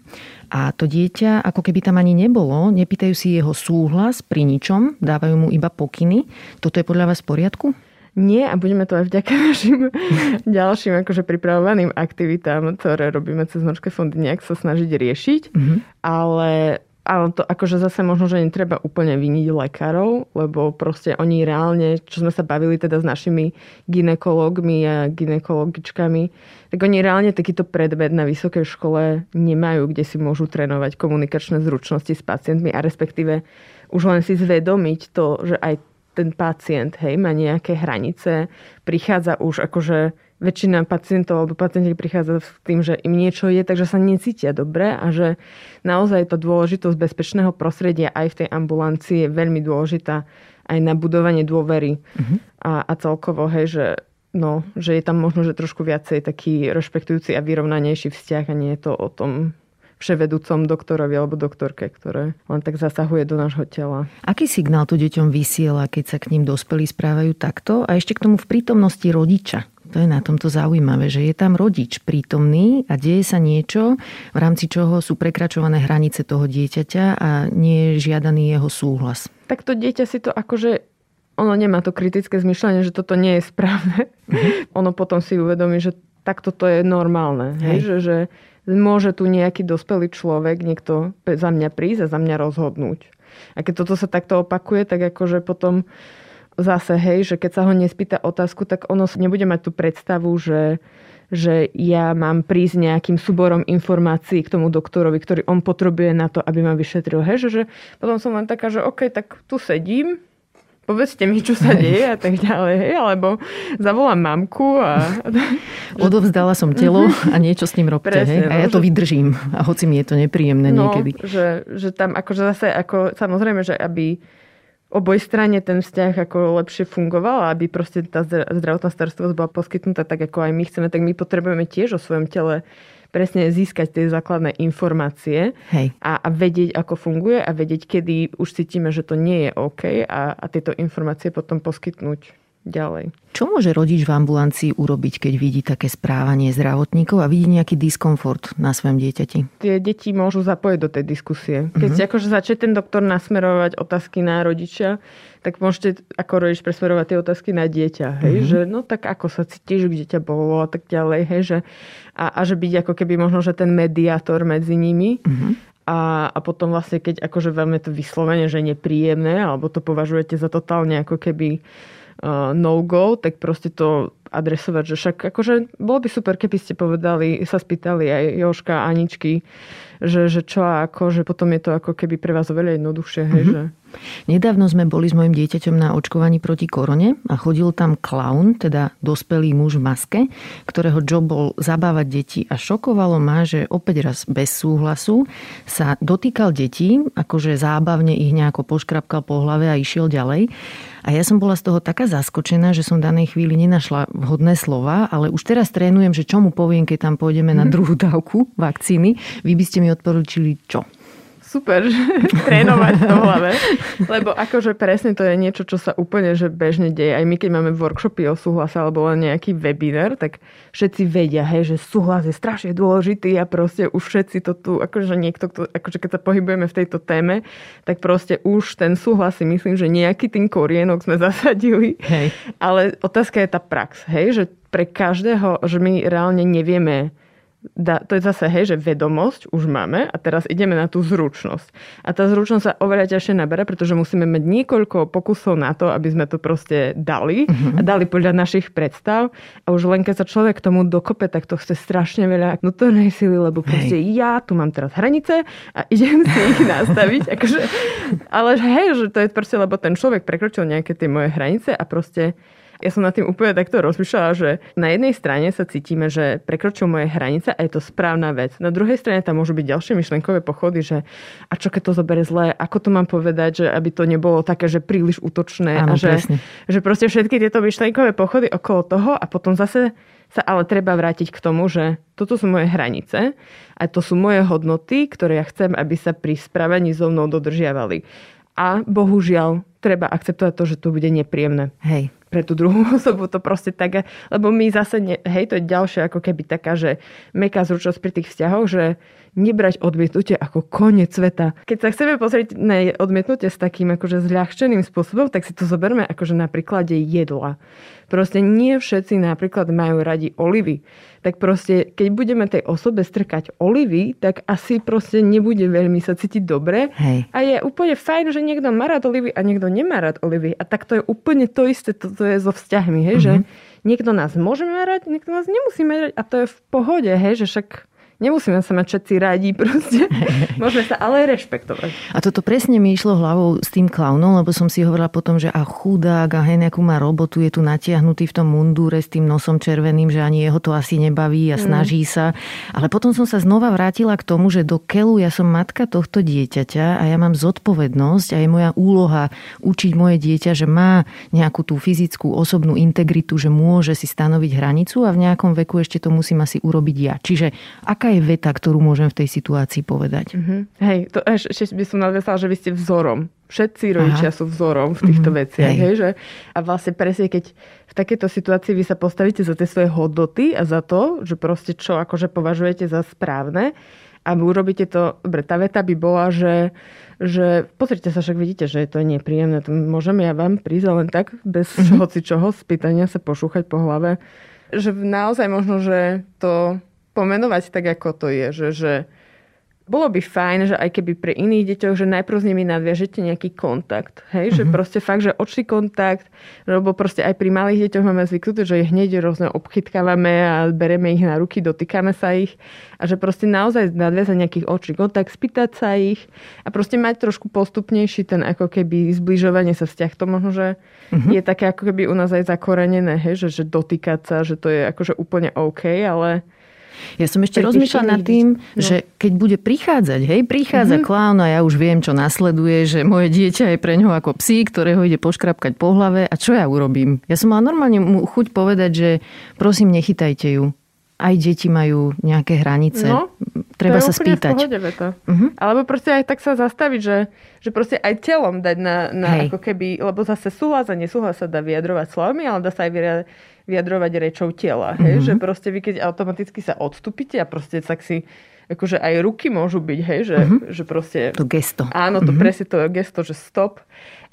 A to dieťa, ako keby tam ani nebolo, nepýtajú si jeho súhlas pri ničom, dávajú mu iba pokyny. Toto je podľa vás v poriadku? Nie a budeme to aj vďaka našim ďalším akože pripravovaným aktivitám, ktoré robíme cez Norské fondy, nejak sa snažiť riešiť. Mm-hmm. Ale ale to akože zase možno, že netreba úplne viniť lekárov, lebo proste oni reálne, čo sme sa bavili teda s našimi ginekologmi a ginekologičkami, tak oni reálne takýto predmet na vysokej škole nemajú, kde si môžu trénovať komunikačné zručnosti s pacientmi a respektíve už len si zvedomiť to, že aj ten pacient hej, má nejaké hranice, prichádza už akože väčšina pacientov alebo pacienti prichádza s tým, že im niečo je, takže sa necítia dobre a že naozaj tá dôležitosť bezpečného prostredia aj v tej ambulancii je veľmi dôležitá aj na budovanie dôvery. Uh-huh. A, a celkovo, hej, že no, že je tam možno, že trošku viacej taký rešpektujúci a vyrovnanejší vzťah a nie je to o tom vševedúcom doktorovi alebo doktorke, ktoré len tak zasahuje do nášho tela. Aký signál to deťom vysiela, keď sa k ním dospelí správajú takto? A ešte k tomu v prítomnosti rodiča. To je na tomto zaujímavé, že je tam rodič prítomný a deje sa niečo, v rámci čoho sú prekračované hranice toho dieťaťa a nie je žiadaný jeho súhlas. Tak to dieťa si to akože ono nemá to kritické zmyšľanie, že toto nie je správne. Mm-hmm. ono potom si uvedomí, že takto to je normálne. Hej. Hej? Že, že môže tu nejaký dospelý človek, niekto za mňa prísť a za mňa rozhodnúť. A keď toto sa takto opakuje, tak akože potom zase, hej, že keď sa ho nespýta otázku, tak ono nebude mať tú predstavu, že, že ja mám prísť nejakým súborom informácií k tomu doktorovi, ktorý on potrebuje na to, aby ma vyšetril. Hej, že, že potom som len taká, že OK, tak tu sedím, povedzte mi, čo sa deje a tak ďalej, alebo zavolám mamku a... Odovzdala som telo a niečo s ním robte, Presne, hej, a ja no, to že... vydržím, a hoci mi je to nepríjemné no, niekedy. Že, že tam akože zase, ako, samozrejme, že aby oboj strane ten vzťah ako lepšie fungoval, aby proste tá zdravotná starostlivosť bola poskytnutá tak, ako aj my chceme, tak my potrebujeme tiež o svojom tele presne získať tie základné informácie Hej. A, a vedieť, ako funguje a vedieť, kedy už cítime, že to nie je OK a, a tieto informácie potom poskytnúť ďalej. Čo môže rodič v ambulancii urobiť, keď vidí také správanie zdravotníkov a vidí nejaký diskomfort na svojom dieťati? Tie deti môžu zapojiť do tej diskusie. Keď uh-huh. akože začne ten doktor nasmerovať otázky na rodiča, tak môžete ako rodič presmerovať tie otázky na dieťa. Hej? Uh-huh. Že no tak ako sa cítiš, kde ťa bolo a tak ďalej. Hej? Že, a, a že byť ako keby možno, že ten mediátor medzi nimi. Uh-huh. A, a potom vlastne, keď akože veľmi to vyslovene, že nepríjemné, alebo to považujete za totálne ako keby no-go, tak proste to adresovať, že však akože bolo by super, keby ste povedali, sa spýtali aj Joška, Aničky, že, že čo a ako, že potom je to ako keby pre vás oveľa jednoduchšie. Hej, mm-hmm. že... Nedávno sme boli s mojim dieťaťom na očkovaní proti korone a chodil tam klaun, teda dospelý muž v maske, ktorého job bol zabávať deti a šokovalo ma, že opäť raz bez súhlasu sa dotýkal detí, akože zábavne ich nejako poškrapkal po hlave a išiel ďalej. A ja som bola z toho taká zaskočená, že som v danej chvíli nenašla vhodné slova, ale už teraz trénujem, že čo mu poviem, keď tam pôjdeme na mhm. druhú dávku vakcíny. Vy by ste mi odporúčili čo? Super, že trénovať to hlave. Lebo akože presne to je niečo, čo sa úplne že bežne deje. Aj my, keď máme workshopy o súhlase alebo len nejaký webinár, tak všetci vedia, hej, že súhlas je strašne dôležitý a proste už všetci to tu, akože niekto, kto, akože keď sa pohybujeme v tejto téme, tak proste už ten súhlas si myslím, že nejaký tým korienok sme zasadili. Hej. Ale otázka je tá prax, hej, že pre každého, že my reálne nevieme da, to je zase, hej, že vedomosť už máme a teraz ideme na tú zručnosť. A tá zručnosť sa oveľa ťažšie nabere, pretože musíme mať niekoľko pokusov na to, aby sme to proste dali a dali podľa našich predstav. A už len keď sa človek k tomu dokope, tak to chce strašne veľa vnútornej sily, lebo proste hej. ja tu mám teraz hranice a idem si ich nastaviť. akože, ale hej, že to je proste, lebo ten človek prekročil nejaké tie moje hranice a proste ja som nad tým úplne takto rozmýšľala, že na jednej strane sa cítime, že prekročil moje hranice a je to správna vec. Na druhej strane tam môžu byť ďalšie myšlenkové pochody, že a čo keď to zoberie zle, ako to mám povedať, že aby to nebolo také, že príliš útočné Áno, a že, že proste všetky tieto myšlenkové pochody okolo toho a potom zase sa ale treba vrátiť k tomu, že toto sú moje hranice a to sú moje hodnoty, ktoré ja chcem, aby sa pri správaní so mnou dodržiavali. A bohužiaľ, treba akceptovať to, že to bude nepríjemné. Hej pre tú druhú osobu to proste tak, lebo my zase, ne, hej, to je ďalšie ako keby taká, že meká zručnosť pri tých vzťahoch, že nebrať odmietnutie ako koniec sveta. Keď sa chceme pozrieť na odmietnutie s takým akože zľahčeným spôsobom, tak si to zoberme akože na príklade jedla. Proste nie všetci napríklad majú radi olivy. Tak proste, keď budeme tej osobe strkať olivy, tak asi proste nebude veľmi sa cítiť dobre. Hej. A je úplne fajn, že niekto má rád olivy a niekto nemá rád olivy. A tak to je úplne to isté, to, to je so vzťahmi, hej, mm-hmm. že mhm. niekto nás môže mať, niekto nás nemusí mať a to je v pohode, hej, že však Nemusíme sa mať všetci radi proste. Môžeme sa ale rešpektovať. A toto presne mi išlo hlavou s tým klaunom, lebo som si hovorila potom, že a chudák a hen, akú má robotu, je tu natiahnutý v tom mundúre s tým nosom červeným, že ani jeho to asi nebaví a mm. snaží sa. Ale potom som sa znova vrátila k tomu, že do Kelu ja som matka tohto dieťaťa a ja mám zodpovednosť a je moja úloha učiť moje dieťa, že má nejakú tú fyzickú osobnú integritu, že môže si stanoviť hranicu a v nejakom veku ešte to musím asi urobiť ja. Čiže aká aká je veta, ktorú môžem v tej situácii povedať? Mm-hmm. Hej, to ešte by som nadvesala, že vy ste vzorom. Všetci rodičia Aha. sú vzorom v týchto mm-hmm. veciach. Hej. Hej, že? A vlastne presne, keď v takejto situácii vy sa postavíte za tie svoje hodnoty a za to, že proste čo akože považujete za správne a vy urobíte to, dobre, tá veta by bola, že že pozrite sa, však vidíte, že je to nepríjemné. To môžem ja vám prísť len tak, bez mm-hmm. hoci čoho, spýtania sa pošúchať po hlave. Že naozaj možno, že to pomenovať tak, ako to je. Že, že bolo by fajn, že aj keby pri iných deťoch, že najprv s nimi nadviažete nejaký kontakt. Hej? Mm-hmm. Že mhm. proste fakt, že očný kontakt, lebo proste aj pri malých deťoch máme zvyknuté, že ich hneď rôzne obchytkávame a bereme ich na ruky, dotýkame sa ich a že proste naozaj nadviazať nejakých očný kontakt, spýtať sa ich a proste mať trošku postupnejší ten ako keby zbližovanie sa vzťah. To možno, že mm-hmm. je také ako keby u nás aj zakorenené, hej? Že, že dotýkať sa, že to je akože úplne OK, ale ja som ešte rozmýšľala nad tým, no. že keď bude prichádzať, hej, prichádza mm-hmm. klaun a ja už viem, čo nasleduje, že moje dieťa je pre ňoho ako psí, ktorého ide poškrapkať po hlave a čo ja urobím? Ja som mala normálne mu chuť povedať, že prosím, nechytajte ju. Aj deti majú nejaké hranice. No, Treba sa spýtať. Pohode, uh-huh. Alebo proste aj tak sa zastaviť, že, že proste aj telom dať na, na ako keby, lebo zase súhlas a nesúhlas sa dá vyjadrovať slovami, ale dá sa aj vyjadrovať rečou tela. Hej? Mm-hmm. Že proste vy keď automaticky sa odstúpite a proste tak si akože aj ruky môžu byť, hej, že, mm-hmm. že proste... To gesto. Áno, to mm-hmm. presne to gesto, že stop.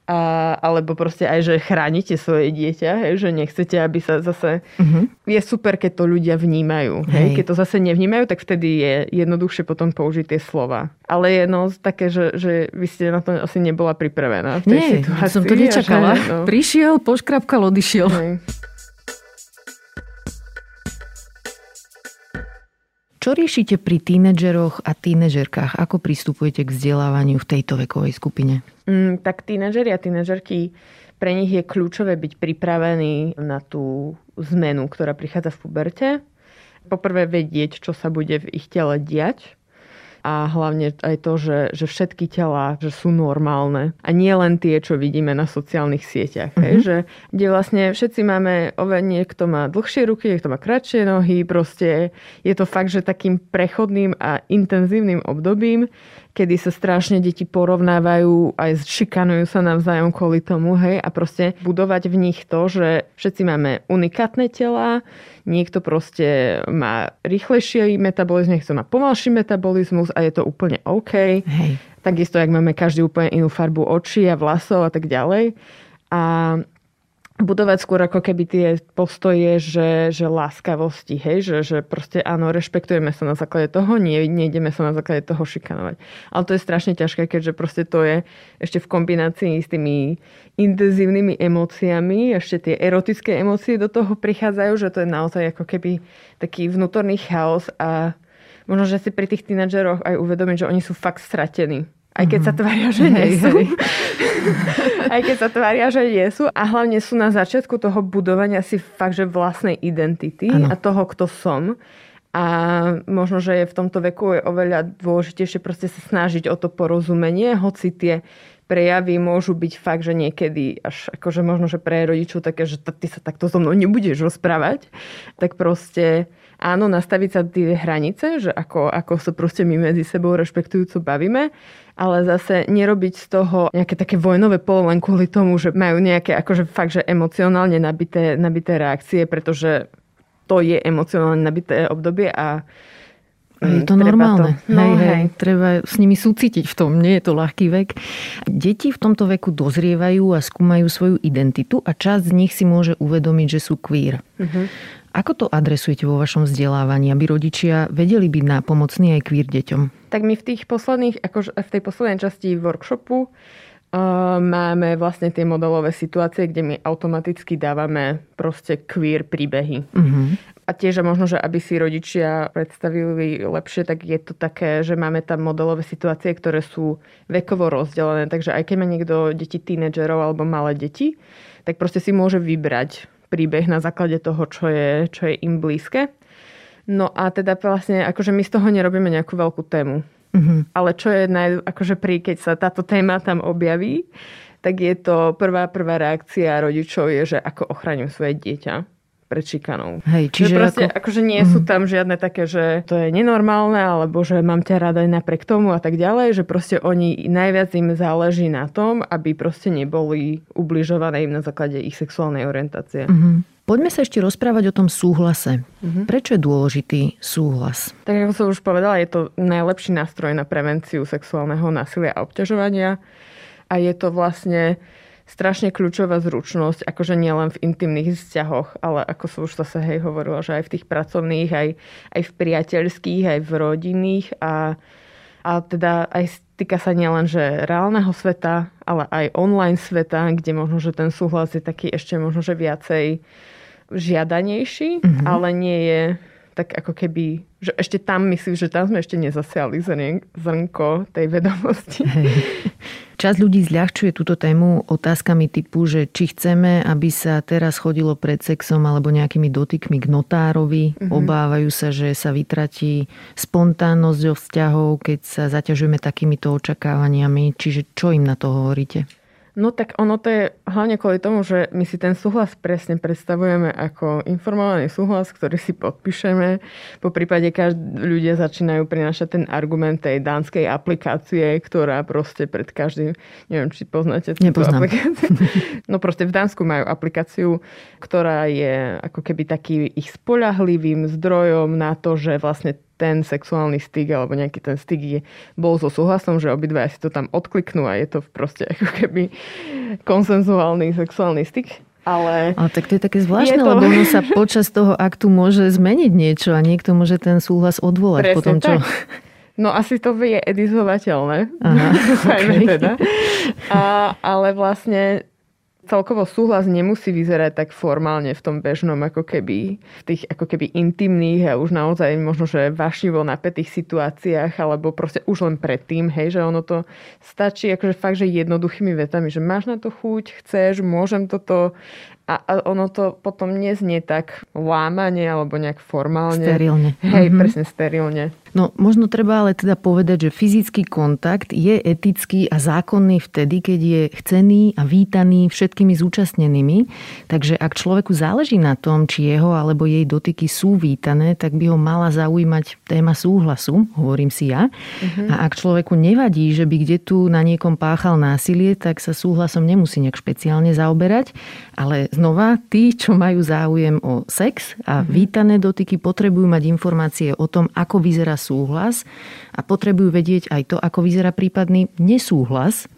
A, alebo proste aj, že chránite svoje dieťa, hej, že nechcete, aby sa zase... Uh-huh. Je super, keď to ľudia vnímajú. Hej. Hej. Keď to zase nevnímajú, tak vtedy je jednoduchšie potom použiť tie slova. Ale je no také, že, že vy ste na to asi nebola pripravená v tej Nie, situácii. som to nečakala. Že, no. Prišiel, poškrapkal, odišiel. Hej. Čo riešite pri tínedžeroch a tínedžerkách? Ako pristupujete k vzdelávaniu v tejto vekovej skupine? Mm, tak tínedžeri a tínedžerky, pre nich je kľúčové byť pripravený na tú zmenu, ktorá prichádza v puberte. Poprvé vedieť, čo sa bude v ich tele diať a hlavne aj to, že, že všetky tela že sú normálne a nie len tie, čo vidíme na sociálnych sieťach. Mm-hmm. Hej, mhm. že, kde vlastne všetci máme, niekto má dlhšie ruky, niekto má kratšie nohy, proste je to fakt, že takým prechodným a intenzívnym obdobím, kedy sa strašne deti porovnávajú, aj šikanujú sa navzájom kvôli tomu, hej, a proste budovať v nich to, že všetci máme unikátne tela, niekto proste má rýchlejší metabolizmus, niekto má pomalší metabolizmus a je to úplne OK. Hej. Takisto, jak máme každý úplne inú farbu očí a vlasov a tak ďalej. A budovať skôr ako keby tie postoje, že, že láskavosti, hej, že, že proste áno, rešpektujeme sa na základe toho, nie, nejdeme sa na základe toho šikanovať. Ale to je strašne ťažké, keďže proste to je ešte v kombinácii s tými intenzívnymi emóciami, ešte tie erotické emócie do toho prichádzajú, že to je naozaj ako keby taký vnútorný chaos a možno, že si pri tých tínadžeroch aj uvedomiť, že oni sú fakt stratení aj keď sa mhm. tvária, že nie sú. aj keď sa tvária, že nie sú. A hlavne sú na začiatku toho budovania si fakt, že vlastnej identity ano. a toho, kto som. A možno, že je v tomto veku je oveľa dôležitejšie proste sa snažiť o to porozumenie, hoci tie prejavy môžu byť fakt, že niekedy až akože možno, že pre rodičov také, že ty sa takto so mnou nebudeš rozprávať, tak proste áno, nastaviť sa tie hranice, že ako, ako sa proste my medzi sebou rešpektujúco bavíme, ale zase nerobiť z toho nejaké také vojnové pole len kvôli tomu, že majú nejaké akože fakt, že emocionálne nabité, nabité reakcie, pretože to je emocionálne nabité obdobie a je to normálne. To, no, hej, hej. hej. Treba s nimi súcitiť v tom, nie je to ľahký vek. Deti v tomto veku dozrievajú a skúmajú svoju identitu a časť z nich si môže uvedomiť, že sú queer. Uh-huh. Ako to adresujete vo vašom vzdelávaní, aby rodičia vedeli byť nápomocní aj queer deťom? Tak my v tých posledných, akože v tej poslednej časti workshopu uh, máme vlastne tie modelové situácie, kde my automaticky dávame proste queer príbehy. Uh-huh. A tiež možno, že aby si rodičia predstavili lepšie, tak je to také, že máme tam modelové situácie, ktoré sú vekovo rozdelené. Takže aj keď má niekto deti tínedžerov alebo malé deti, tak proste si môže vybrať príbeh na základe toho, čo je, čo je im blízke. No a teda vlastne, akože my z toho nerobíme nejakú veľkú tému. Mm-hmm. Ale čo je naj, akože pri, keď sa táto téma tam objaví, tak je to prvá, prvá reakcia rodičov je, že ako ochránim svoje dieťa pred šikanou. Hej, čiže že proste, ako... akože nie sú mhm. tam žiadne také, že to je nenormálne, alebo že mám ťa rada aj napriek tomu a tak ďalej, že proste oni najviac im záleží na tom, aby proste neboli ubližované im na základe ich sexuálnej orientácie. Mm-hmm. Poďme sa ešte rozprávať o tom súhlase. Mm-hmm. Prečo je dôležitý súhlas? Tak ako som už povedala, je to najlepší nástroj na prevenciu sexuálneho násilia a obťažovania. A je to vlastne strašne kľúčová zručnosť, akože nielen v intimných vzťahoch, ale ako som už zase hej hovorila, že aj v tých pracovných, aj, aj v priateľských, aj v rodinných a, a teda aj týka sa nielen, že reálneho sveta, ale aj online sveta, kde možno, že ten súhlas je taký ešte možno, že viacej žiadanejší, mm-hmm. ale nie je tak ako keby, že ešte tam myslím, že tam sme ešte nezasiali zrnko tej vedomosti. Hej. Čas ľudí zľahčuje túto tému otázkami typu, že či chceme, aby sa teraz chodilo pred sexom alebo nejakými dotykmi k notárovi. Mm-hmm. Obávajú sa, že sa vytratí spontánnosť o vzťahov, keď sa zaťažujeme takýmito očakávaniami. Čiže čo im na to hovoríte? No tak ono to je hlavne kvôli tomu, že my si ten súhlas presne predstavujeme ako informovaný súhlas, ktorý si podpíšeme. Po prípade každý ľudia začínajú prinášať ten argument tej dánskej aplikácie, ktorá proste pred každým, neviem, či poznáte túto aplikáciu. No proste v Dánsku majú aplikáciu, ktorá je ako keby taký ich spolahlivým zdrojom na to, že vlastne ten sexuálny styk alebo nejaký ten styk je, bol so súhlasom, že obidva si to tam odkliknú a je to proste ako keby konsenzuálny sexuálny styk. Ale, ale tak to je také zvláštne, je to... lebo ono sa počas toho aktu môže zmeniť niečo a niekto môže ten súhlas odvolať Presne potom, čo... Tak. No asi to je edizovateľné. Aha, okay. teda. A, ale vlastne celkovo súhlas nemusí vyzerať tak formálne v tom bežnom, ako keby v tých ako keby intimných a už naozaj možno, že vašivo napätých situáciách, alebo proste už len predtým, hej, že ono to stačí akože fakt, že jednoduchými vetami, že máš na to chuť, chceš, môžem toto a, a ono to potom neznie tak lámanie alebo nejak formálne. Sterilne. Hej, mm-hmm. presne sterilne. No možno treba ale teda povedať, že fyzický kontakt je etický a zákonný vtedy, keď je chcený a vítaný všetkými zúčastnenými. Takže ak človeku záleží na tom, či jeho alebo jej dotyky sú vítané, tak by ho mala zaujímať téma súhlasu, hovorím si ja. Mm-hmm. A ak človeku nevadí, že by kde tu na niekom páchal násilie, tak sa súhlasom nemusí nejak špeciálne zaoberať. Ale znova, tí, čo majú záujem o sex a mm-hmm. vítané dotyky, potrebujú mať informácie o tom, ako vyzerá súhlas a potrebujú vedieť aj to, ako vyzerá prípadný nesúhlas.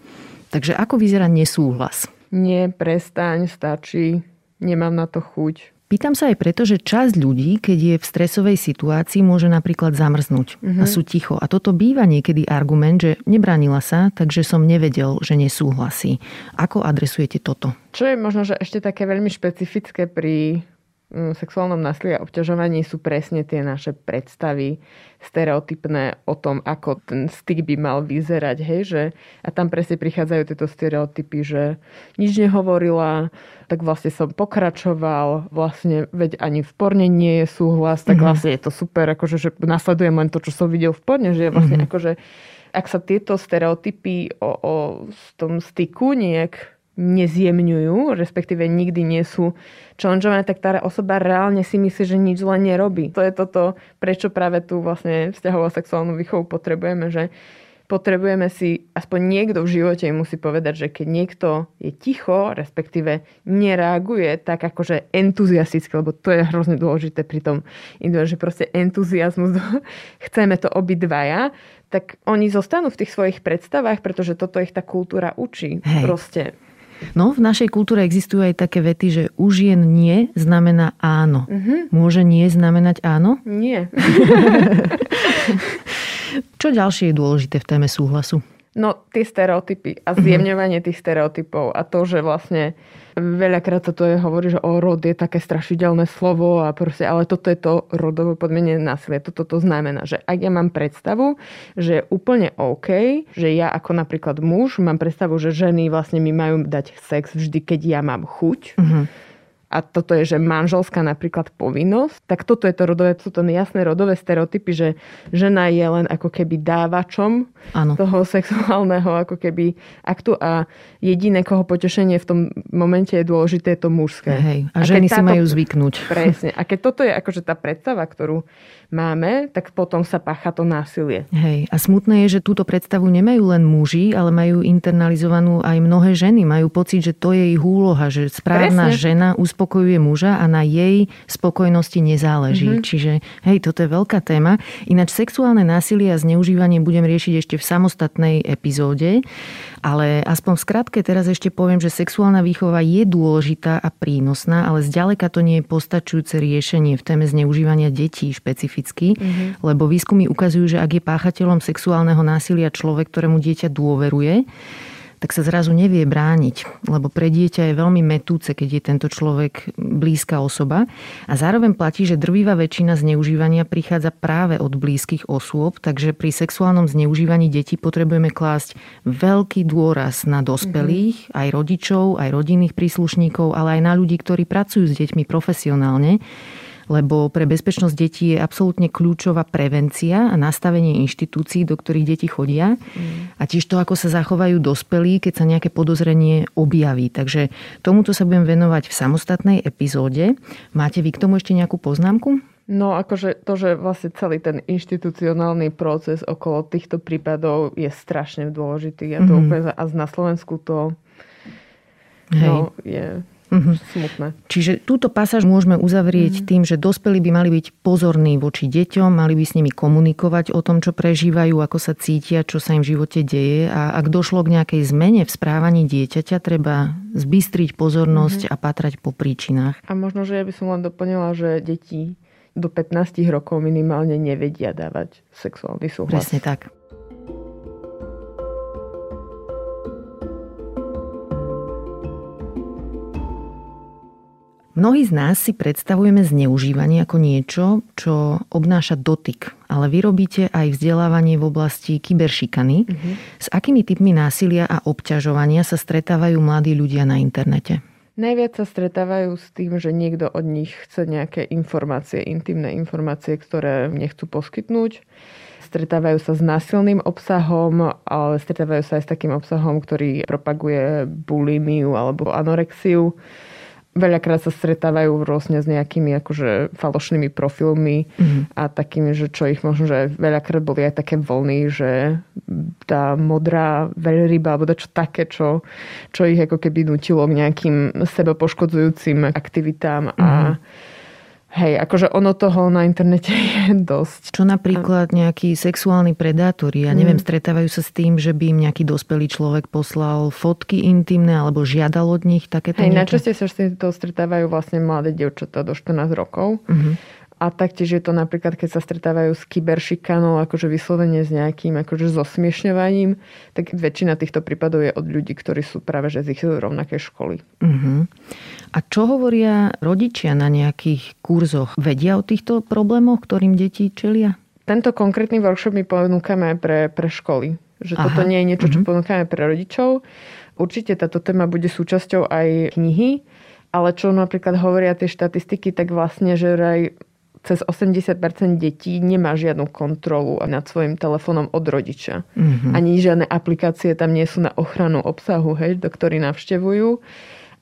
Takže ako vyzerá nesúhlas? Nie, prestaň, stačí, nemám na to chuť. Pýtam sa aj preto, že časť ľudí, keď je v stresovej situácii, môže napríklad zamrznúť uh-huh. a sú ticho. A toto býva niekedy argument, že nebránila sa, takže som nevedel, že nesúhlasí. Ako adresujete toto? Čo je možno, že ešte také veľmi špecifické pri sexuálnom násilí a obťažovaní sú presne tie naše predstavy stereotypné o tom, ako ten styk by mal vyzerať. Hej? Že, a tam presne prichádzajú tieto stereotypy, že nič nehovorila, tak vlastne som pokračoval, vlastne veď ani v porne nie je súhlas, tak mm-hmm. vlastne je to super, akože že nasledujem len to, čo som videl v porne, že vlastne mm-hmm. akože ak sa tieto stereotypy o, o tom styku nejak nezjemňujú, respektíve nikdy nie sú challengeované, tak tá osoba reálne si myslí, že nič len nerobí. To je toto, prečo práve tu vlastne vzťahovú sexuálnu výchovu potrebujeme, že potrebujeme si, aspoň niekto v živote musí povedať, že keď niekto je ticho, respektíve nereaguje tak akože entuziasticky, lebo to je hrozne dôležité pri tom, že proste entuziasmus, chceme to obidvaja, tak oni zostanú v tých svojich predstavách, pretože toto ich tá kultúra učí. Hej. Proste No, v našej kultúre existujú aj také vety, že u žien nie znamená áno. Uh-huh. Môže nie znamenať áno? Nie. Čo ďalšie je dôležité v téme súhlasu? No, tie stereotypy a mhm. zjemňovanie uh-huh. tých stereotypov a to, že vlastne Veľakrát sa to je, hovorí, že o rod je také strašidelné slovo a proste, ale toto je to rodové podmienené násilie. Toto to znamená, že ak ja mám predstavu, že je úplne OK, že ja ako napríklad muž mám predstavu, že ženy vlastne mi majú dať sex vždy, keď ja mám chuť, uh-huh a toto je, že manželská napríklad povinnosť, tak toto je to rodové, sú to jasné rodové stereotypy, že žena je len ako keby dávačom ano. toho sexuálneho ako keby aktu a jediné, koho potešenie v tom momente je dôležité, je to mužské. Hej, a, a ženy si majú zvyknúť. Presne. A keď toto je akože tá predstava, ktorú máme, tak potom sa pácha to násilie. Hej, a smutné je, že túto predstavu nemajú len muži, ale majú internalizovanú aj mnohé ženy. Majú pocit, že to je ich úloha, že správna Presne. žena uspokojuje muža a na jej spokojnosti nezáleží. Mm-hmm. Čiže hej, toto je veľká téma. Ináč sexuálne násilie a zneužívanie budem riešiť ešte v samostatnej epizóde, ale aspoň v skratke teraz ešte poviem, že sexuálna výchova je dôležitá a prínosná, ale zďaleka to nie je postačujúce riešenie v téme zneužívania detí špecificky, mm-hmm. lebo výskumy ukazujú, že ak je páchateľom sexuálneho násilia človek, ktorému dieťa dôveruje, tak sa zrazu nevie brániť, lebo pre dieťa je veľmi metúce, keď je tento človek blízka osoba. A zároveň platí, že drvíva väčšina zneužívania prichádza práve od blízkych osôb, takže pri sexuálnom zneužívaní detí potrebujeme klásť veľký dôraz na dospelých, mm-hmm. aj rodičov, aj rodinných príslušníkov, ale aj na ľudí, ktorí pracujú s deťmi profesionálne lebo pre bezpečnosť detí je absolútne kľúčová prevencia a nastavenie inštitúcií, do ktorých deti chodia mm. a tiež to, ako sa zachovajú dospelí, keď sa nejaké podozrenie objaví. Takže tomuto sa budem venovať v samostatnej epizóde. Máte vy k tomu ešte nejakú poznámku? No akože to, že vlastne celý ten inštitucionálny proces okolo týchto prípadov je strašne dôležitý. Ja to mm-hmm. úplne, a na Slovensku to Hej. No, je Mm-hmm. Smutné. Čiže túto pasáž môžeme uzavrieť mm-hmm. tým, že dospelí by mali byť pozorní voči deťom, mali by s nimi komunikovať o tom, čo prežívajú, ako sa cítia, čo sa im v živote deje a ak došlo k nejakej zmene v správaní dieťaťa, treba zbystriť pozornosť mm-hmm. a patrať po príčinách. A možno, že ja by som len doplnila, že deti do 15 rokov minimálne nevedia dávať sexuálny súhlas. Presne tak. Mnohí z nás si predstavujeme zneužívanie ako niečo, čo obnáša dotyk, ale vy robíte aj vzdelávanie v oblasti kyberšikany. Mm-hmm. S akými typmi násilia a obťažovania sa stretávajú mladí ľudia na internete? Najviac sa stretávajú s tým, že niekto od nich chce nejaké informácie, intimné informácie, ktoré nechcú poskytnúť. Stretávajú sa s násilným obsahom, ale stretávajú sa aj s takým obsahom, ktorý propaguje bulimiu alebo anorexiu veľakrát sa stretávajú rôzne s nejakými akože falošnými profilmi mm-hmm. a takými, že čo ich možno, že veľakrát boli aj také vlny, že tá modrá veľryba alebo čo také, čo, čo ich ako keby nutilo k nejakým sebopoškodzujúcim aktivitám mm-hmm. a mhm. Hej, akože ono toho na internete je dosť. Čo napríklad nejakí sexuálni predátori, ja neviem, mm. stretávajú sa s tým, že by im nejaký dospelý človek poslal fotky intimné alebo žiadal od nich takéto Hej, najčastej sa s týmto stretávajú vlastne mladé dievčatá do 14 rokov. Mm-hmm. A taktiež je to napríklad, keď sa stretávajú s kyberšikanou, akože vyslovene s nejakým akože zosmiešňovaním, tak väčšina týchto prípadov je od ľudí, ktorí sú práve že z ich rovnakej školy. Uh-huh. A čo hovoria rodičia na nejakých kurzoch? Vedia o týchto problémoch, ktorým deti čelia? Tento konkrétny workshop my ponúkame pre, pre školy. Že Aha. toto nie je niečo, čo uh-huh. ponúkame pre rodičov. Určite táto téma bude súčasťou aj knihy, ale čo napríklad hovoria tie štatistiky, tak vlastne, že aj cez 80% detí nemá žiadnu kontrolu nad svojim telefónom od rodiča. Mm-hmm. Ani žiadne aplikácie tam nie sú na ochranu obsahu, hej, do ktorí navštevujú.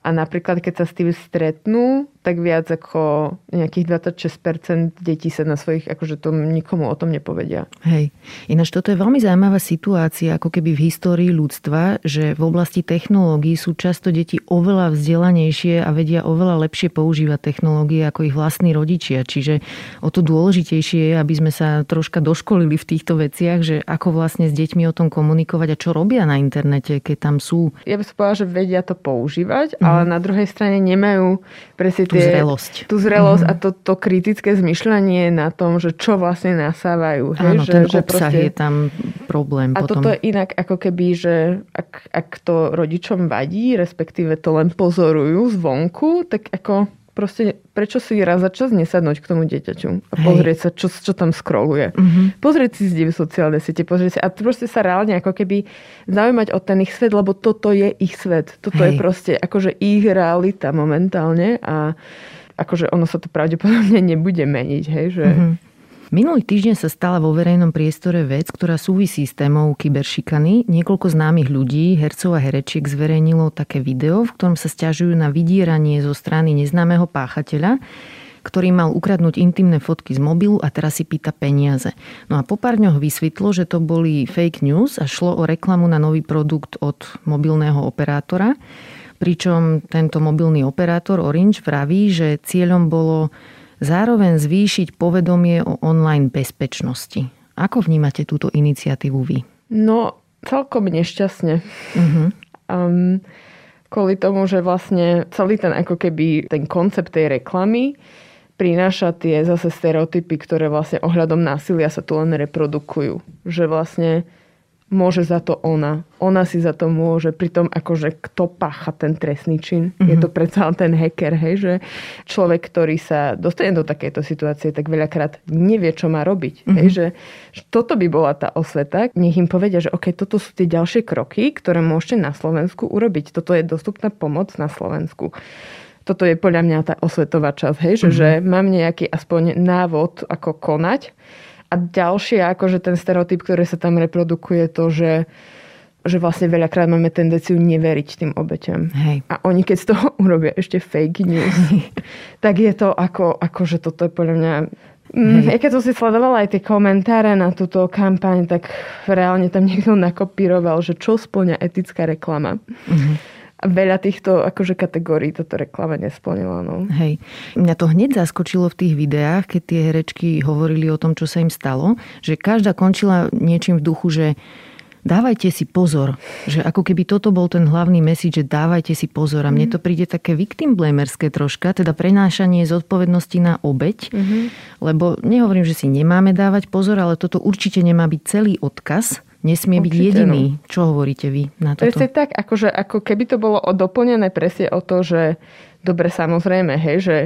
A napríklad, keď sa s tým stretnú, tak viac ako nejakých 26% detí sa na svojich, akože to nikomu o tom nepovedia. Hej. Ináč toto je veľmi zaujímavá situácia, ako keby v histórii ľudstva, že v oblasti technológií sú často deti oveľa vzdelanejšie a vedia oveľa lepšie používať technológie ako ich vlastní rodičia. Čiže o to dôležitejšie je, aby sme sa troška doškolili v týchto veciach, že ako vlastne s deťmi o tom komunikovať a čo robia na internete, keď tam sú. Ja by som povedala, že vedia to používať, mm. ale na druhej strane nemajú presne tú tie, zrelosť. Tú zrelosť mm-hmm. a to, to kritické zmyšľanie na tom, že čo vlastne nasávajú. Áno, ten že obsah proste... je tam problém. A potom. toto je inak ako keby, že ak, ak to rodičom vadí, respektíve to len pozorujú zvonku, tak ako proste prečo si raz za čas nesadnúť k tomu dieťaťu a Hej. pozrieť sa, čo, čo tam scrolluje. Uh-huh. Pozrieť si z sociálne siete, pozrieť si a proste sa reálne ako keby zaujímať o ten ich svet, lebo toto je ich svet. Toto Hej. je proste akože ich realita momentálne a akože ono sa to pravdepodobne nebude meniť. Hej, že... Uh-huh. Minulý týždeň sa stala vo verejnom priestore vec, ktorá súvisí s témou kyberšikany. Niekoľko známych ľudí, hercov a herečiek zverejnilo také video, v ktorom sa stiažujú na vydieranie zo strany neznámeho páchateľa, ktorý mal ukradnúť intimné fotky z mobilu a teraz si pýta peniaze. No a po pár dňoch vysvetlo, že to boli fake news a šlo o reklamu na nový produkt od mobilného operátora. Pričom tento mobilný operátor Orange vraví, že cieľom bolo zároveň zvýšiť povedomie o online bezpečnosti. Ako vnímate túto iniciatívu vy? No, celkom nešťastne. Uh-huh. Um, kvôli tomu, že vlastne celý ten ako keby ten koncept tej reklamy prináša tie zase stereotypy, ktoré vlastne ohľadom násilia sa tu len reprodukujú. Že vlastne môže za to ona. Ona si za to môže. Pritom akože kto pácha ten trestný čin? Mm-hmm. Je to predsa ten hacker, hej, že človek, ktorý sa dostane do takejto situácie, tak veľakrát nevie, čo má robiť. Mm-hmm. Hej, že, že toto by bola tá osveta. Nech im povedia, že OK, toto sú tie ďalšie kroky, ktoré môžete na Slovensku urobiť. Toto je dostupná pomoc na Slovensku toto je podľa mňa tá osvetová časť, hej, že, mm-hmm. že mám nejaký aspoň návod, ako konať a ďalšie, akože ten stereotyp, ktorý sa tam reprodukuje, to, že že vlastne veľakrát máme tendenciu neveriť tým obeťam. Hej. A oni keď z toho urobia ešte fake news, tak je to ako, ako že toto je podľa mňa... Mm, ja keď som si sledovala aj tie komentáre na túto kampaň, tak reálne tam niekto nakopíroval, že čo splňa etická reklama. Mm-hmm veľa týchto akože kategórií toto reklama nesplnila. No. Hej. Mňa to hneď zaskočilo v tých videách, keď tie herečky hovorili o tom, čo sa im stalo, že každá končila niečím v duchu, že dávajte si pozor. Že ako keby toto bol ten hlavný message, že dávajte si pozor. A mne to príde také victim blamerské troška, teda prenášanie zodpovednosti na obeď. Mm-hmm. Lebo nehovorím, že si nemáme dávať pozor, ale toto určite nemá byť celý odkaz nesmie Určite, byť jediný. No. Čo hovoríte vy na toto? Presne tak, akože, ako keby to bolo doplnené presne o to, že dobre, samozrejme, hej, že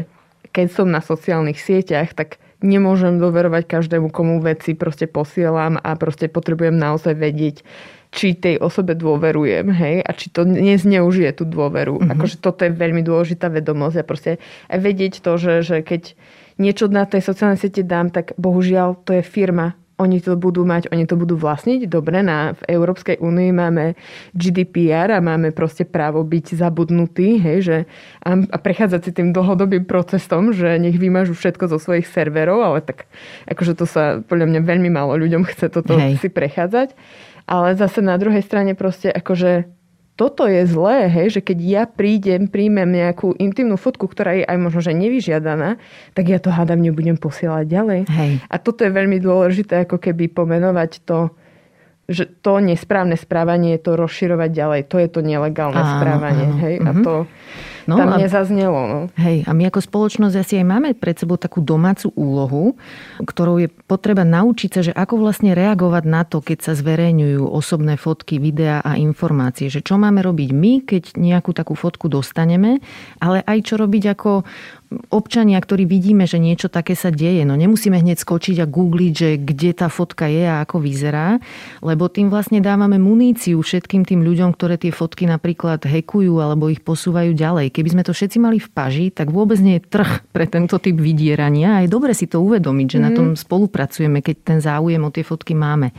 keď som na sociálnych sieťach, tak nemôžem doverovať každému, komu veci proste posielam a proste potrebujem naozaj vedieť, či tej osobe dôverujem, hej, a či to nezneužije tú dôveru. Mm-hmm. Akože toto je veľmi dôležitá vedomosť a proste aj vedieť to, že, že keď niečo na tej sociálnej siete dám, tak bohužiaľ to je firma, oni to budú mať, oni to budú vlastniť. Dobre, na, v Európskej únii máme GDPR a máme proste právo byť zabudnutý, hej, že, a, a prechádzať si tým dlhodobým procesom, že nech vymažú všetko zo svojich serverov, ale tak akože to sa podľa mňa veľmi málo ľuďom chce toto hej. si prechádzať. Ale zase na druhej strane proste akože toto je zlé, hej, že keď ja prídem, príjmem nejakú intimnú fotku, ktorá je aj možno, že nevyžiadaná, tak ja to hádam nebudem posielať ďalej. Hej. A toto je veľmi dôležité, ako keby pomenovať to, že to nesprávne správanie je to rozširovať ďalej. To je to nelegálne áno, správanie. Áno. Hej? Mm-hmm. A mhm. to No, tam a, nezaznelo. No. Hej, a my ako spoločnosť asi aj máme pred sebou takú domácu úlohu, ktorou je potreba naučiť sa, že ako vlastne reagovať na to, keď sa zverejňujú osobné fotky, videá a informácie. Že čo máme robiť my, keď nejakú takú fotku dostaneme, ale aj čo robiť ako občania, ktorí vidíme, že niečo také sa deje. No nemusíme hneď skočiť a googliť, že kde tá fotka je a ako vyzerá, lebo tým vlastne dávame muníciu všetkým tým ľuďom, ktoré tie fotky napríklad hekujú alebo ich posúvajú ďalej. Keby sme to všetci mali v paži, tak vôbec nie je trh pre tento typ vydierania a je dobre si to uvedomiť, že mm. na tom spolupracujeme, keď ten záujem o tie fotky máme.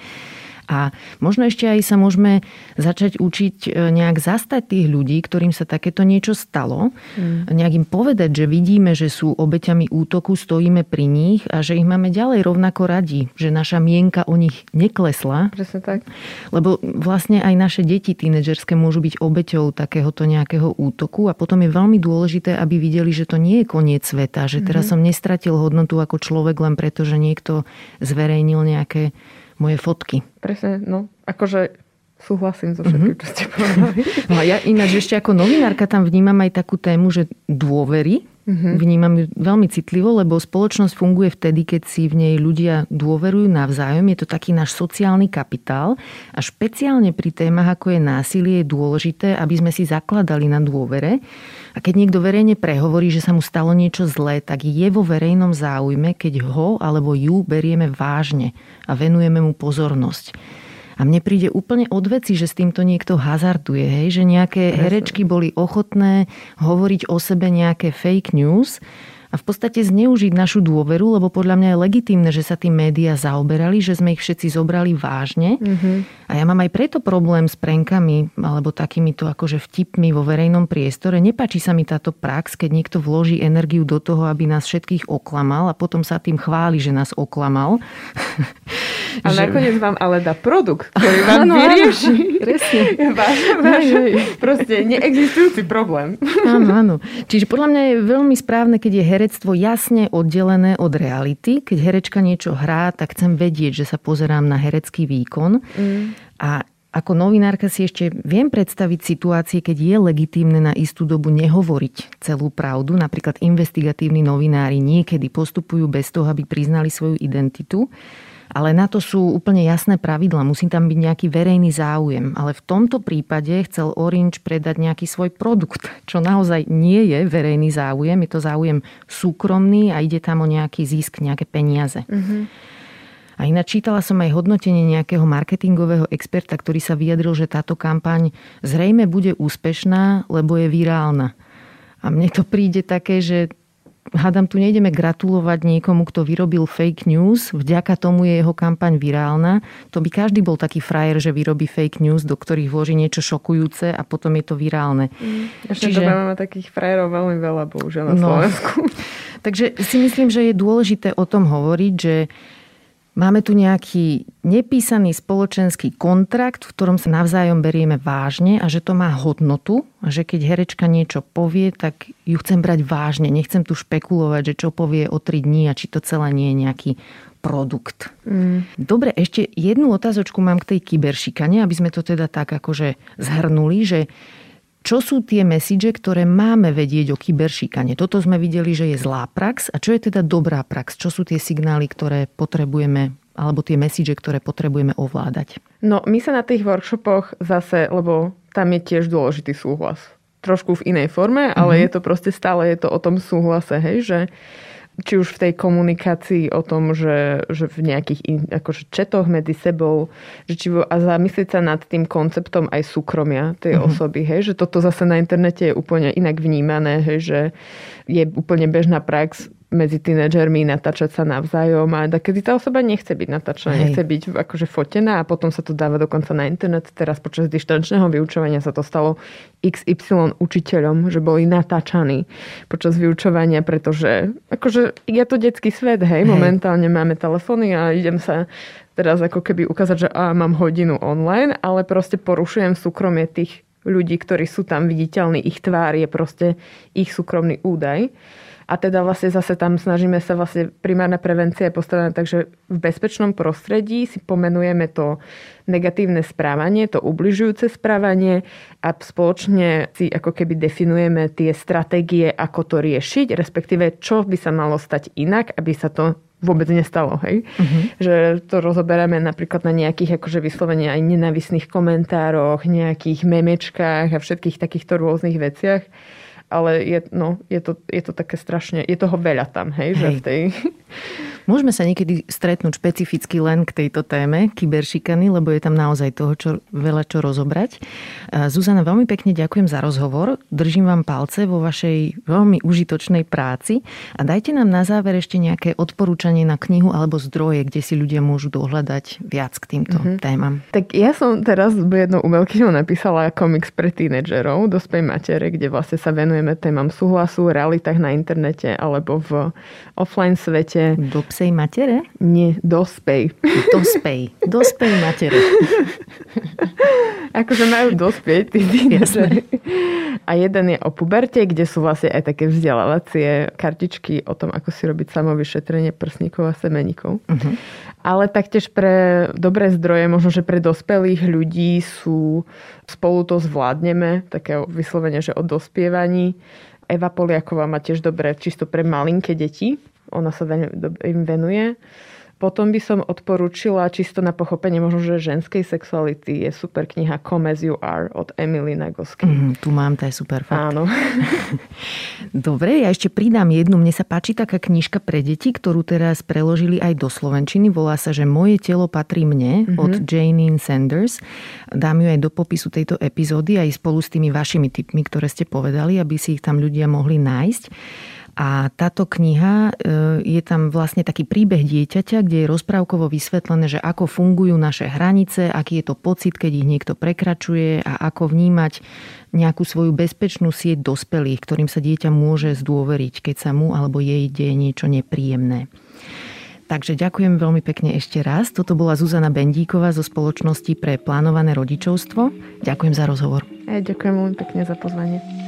A možno ešte aj sa môžeme začať učiť e, nejak zastať tých ľudí, ktorým sa takéto niečo stalo. Mm. Nejak im povedať, že vidíme, že sú obeťami útoku, stojíme pri nich a že ich máme ďalej rovnako radi. Že naša mienka o nich neklesla. Presne tak. Lebo vlastne aj naše deti tínedžerské môžu byť obeťou takéhoto nejakého útoku a potom je veľmi dôležité, aby videli, že to nie je koniec sveta. Že teraz mm. som nestratil hodnotu ako človek len preto, že niekto zverejnil nejaké moje fotky. Presne, no. Akože súhlasím so všetkým, mm-hmm. čo ste povedali. No a ja ináč ešte ako novinárka tam vnímam aj takú tému, že dôvery Mm-hmm. Vnímam ju veľmi citlivo, lebo spoločnosť funguje vtedy, keď si v nej ľudia dôverujú navzájom. Je to taký náš sociálny kapitál a špeciálne pri témach, ako je násilie, je dôležité, aby sme si zakladali na dôvere. A keď niekto verejne prehovorí, že sa mu stalo niečo zlé, tak je vo verejnom záujme, keď ho alebo ju berieme vážne a venujeme mu pozornosť. A mne príde úplne od veci, že s týmto niekto hazarduje, hej? že nejaké herečky boli ochotné hovoriť o sebe nejaké fake news a v podstate zneužiť našu dôveru, lebo podľa mňa je legitímne, že sa tým médiá zaoberali, že sme ich všetci zobrali vážne. Mm-hmm. A ja mám aj preto problém s prenkami alebo takýmito akože vtipmi vo verejnom priestore. Nepáči sa mi táto prax, keď niekto vloží energiu do toho, aby nás všetkých oklamal a potom sa tým chváli, že nás oklamal. A že... nakoniec vám ale dá produkt, ktorý vám áno, vyrieši. Presne. Váš, váš, proste neexistujúci problém. Áno, áno. Čiže podľa mňa je veľmi správne, keď je herectvo jasne oddelené od reality. Keď herečka niečo hrá, tak chcem vedieť, že sa pozerám na herecký výkon. Mm. A ako novinárka si ešte viem predstaviť situácie, keď je legitímne na istú dobu nehovoriť celú pravdu. Napríklad investigatívni novinári niekedy postupujú bez toho, aby priznali svoju identitu. Ale na to sú úplne jasné pravidla. Musí tam byť nejaký verejný záujem. Ale v tomto prípade chcel Orange predať nejaký svoj produkt, čo naozaj nie je verejný záujem. Je to záujem súkromný a ide tam o nejaký zisk, nejaké peniaze. Mm-hmm. A ináč čítala som aj hodnotenie nejakého marketingového experta, ktorý sa vyjadril, že táto kampaň zrejme bude úspešná, lebo je virálna. A mne to príde také, že hádam, tu nejdeme gratulovať niekomu, kto vyrobil fake news, vďaka tomu je jeho kampaň virálna. To by každý bol taký frajer, že vyrobí fake news, do ktorých vloží niečo šokujúce a potom je to virálne. Mm, ešte Čiže... máme takých frajerov veľmi veľa, bohužiaľ, na no. Slovensku. Takže si myslím, že je dôležité o tom hovoriť, že Máme tu nejaký nepísaný spoločenský kontrakt, v ktorom sa navzájom berieme vážne a že to má hodnotu a že keď herečka niečo povie, tak ju chcem brať vážne. Nechcem tu špekulovať, že čo povie o 3 dní a či to celé nie je nejaký produkt. Mm. Dobre, ešte jednu otázočku mám k tej kyberšikane, aby sme to teda tak akože zhrnuli, že čo sú tie message, ktoré máme vedieť o kyberšikane? Toto sme videli, že je zlá prax. A čo je teda dobrá prax? Čo sú tie signály, ktoré potrebujeme alebo tie message, ktoré potrebujeme ovládať? No, my sa na tých workshopoch zase, lebo tam je tiež dôležitý súhlas. Trošku v inej forme, ale mm-hmm. je to proste stále je to o tom súhlase, hej, že či už v tej komunikácii o tom, že, že v nejakých in, akože četoch medzi sebou, že či, a zamyslieť sa nad tým konceptom aj súkromia tej uh-huh. osoby, hej, že toto zase na internete je úplne inak vnímané, hej, že je úplne bežná prax medzi tínedžermi natáčať sa navzájom a kedy tá osoba nechce byť natáčaná, Hej. nechce byť akože fotená a potom sa to dáva dokonca na internet. Teraz počas dištančného vyučovania sa to stalo XY učiteľom, že boli natáčaní počas vyučovania, pretože akože je to detský svet, hej, hej. momentálne máme telefóny a idem sa teraz ako keby ukázať, že a, mám hodinu online, ale proste porušujem súkromie tých ľudí, ktorí sú tam viditeľní, ich tvár je proste ich súkromný údaj. A teda vlastne zase tam snažíme sa vlastne primárna prevencia je postavená tak, že v bezpečnom prostredí si pomenujeme to negatívne správanie, to ubližujúce správanie a spoločne si ako keby definujeme tie stratégie, ako to riešiť, respektíve čo by sa malo stať inak, aby sa to vôbec nestalo, hej? Uh-huh. Že to rozoberáme napríklad na nejakých akože vyslovene aj nenavisných komentároch, nejakých memečkách a všetkých takýchto rôznych veciach ale je, no, je, to, je to také strašne, je toho veľa tam, hej, hej. že v tej... Môžeme sa niekedy stretnúť špecificky len k tejto téme kyberšikany, lebo je tam naozaj toho čo, veľa čo rozobrať. Zuzana, veľmi pekne ďakujem za rozhovor. Držím vám palce vo vašej veľmi užitočnej práci a dajte nám na záver ešte nejaké odporúčanie na knihu alebo zdroje, kde si ľudia môžu dohľadať viac k týmto mm-hmm. témam. Tak ja som teraz jednou umelkyňou napísala komiks pre tínedžerov, Dospej matere, kde vlastne sa venujeme témam súhlasu, realitách na internete alebo v offline svete. Do psej matere? Nie, dospej. Dospej. Dospej matere. akože majú dospieť tí tínedžeri. A jeden je o puberte, kde sú vlastne aj také vzdelávacie kartičky o tom, ako si robiť samovyšetrenie prsníkov a semeníkov. Uh-huh. Ale taktiež pre dobré zdroje, možno, že pre dospelých ľudí sú Spolu to zvládneme, také vyslovene, že o dospievaní Eva Poliaková má tiež dobré čisto pre malinké deti. Ona sa im venuje. Potom by som odporúčila čisto na pochopenie možno, že ženskej sexuality je super kniha Come As You Are od Emily Nagoski. Mm, tu mám, to je super fakt. Áno. Dobre, ja ešte pridám jednu. Mne sa páči taká knižka pre deti, ktorú teraz preložili aj do Slovenčiny. Volá sa, že Moje telo patrí mne mm-hmm. od Janine Sanders. Dám ju aj do popisu tejto epizódy aj spolu s tými vašimi tipmi, ktoré ste povedali, aby si ich tam ľudia mohli nájsť. A táto kniha, e, je tam vlastne taký príbeh dieťaťa, kde je rozprávkovo vysvetlené, že ako fungujú naše hranice, aký je to pocit, keď ich niekto prekračuje a ako vnímať nejakú svoju bezpečnú sieť dospelých, ktorým sa dieťa môže zdôveriť, keď sa mu alebo jej deje niečo nepríjemné. Takže ďakujem veľmi pekne ešte raz. Toto bola Zuzana Bendíková zo spoločnosti pre plánované rodičovstvo. Ďakujem za rozhovor. Ja ďakujem veľmi pekne za pozvanie.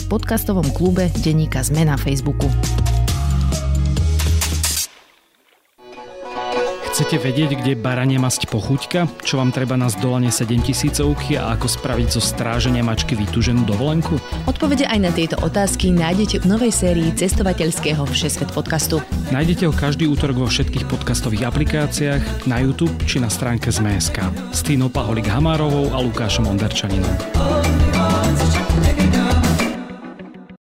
v podcastovom klube Deníka Zme na Facebooku. Chcete vedieť, kde barania masť pochuťka? Čo vám treba na zdolanie 7000 a ako spraviť zo stráženia mačky vytúženú dovolenku? Odpovede aj na tieto otázky nájdete v novej sérii cestovateľského Všesvet podcastu. Nájdete ho každý útorok vo všetkých podcastových aplikáciách, na YouTube či na stránke ZMSK s Týnou Paholik Hamárovou a Lukášom Onderčaninom.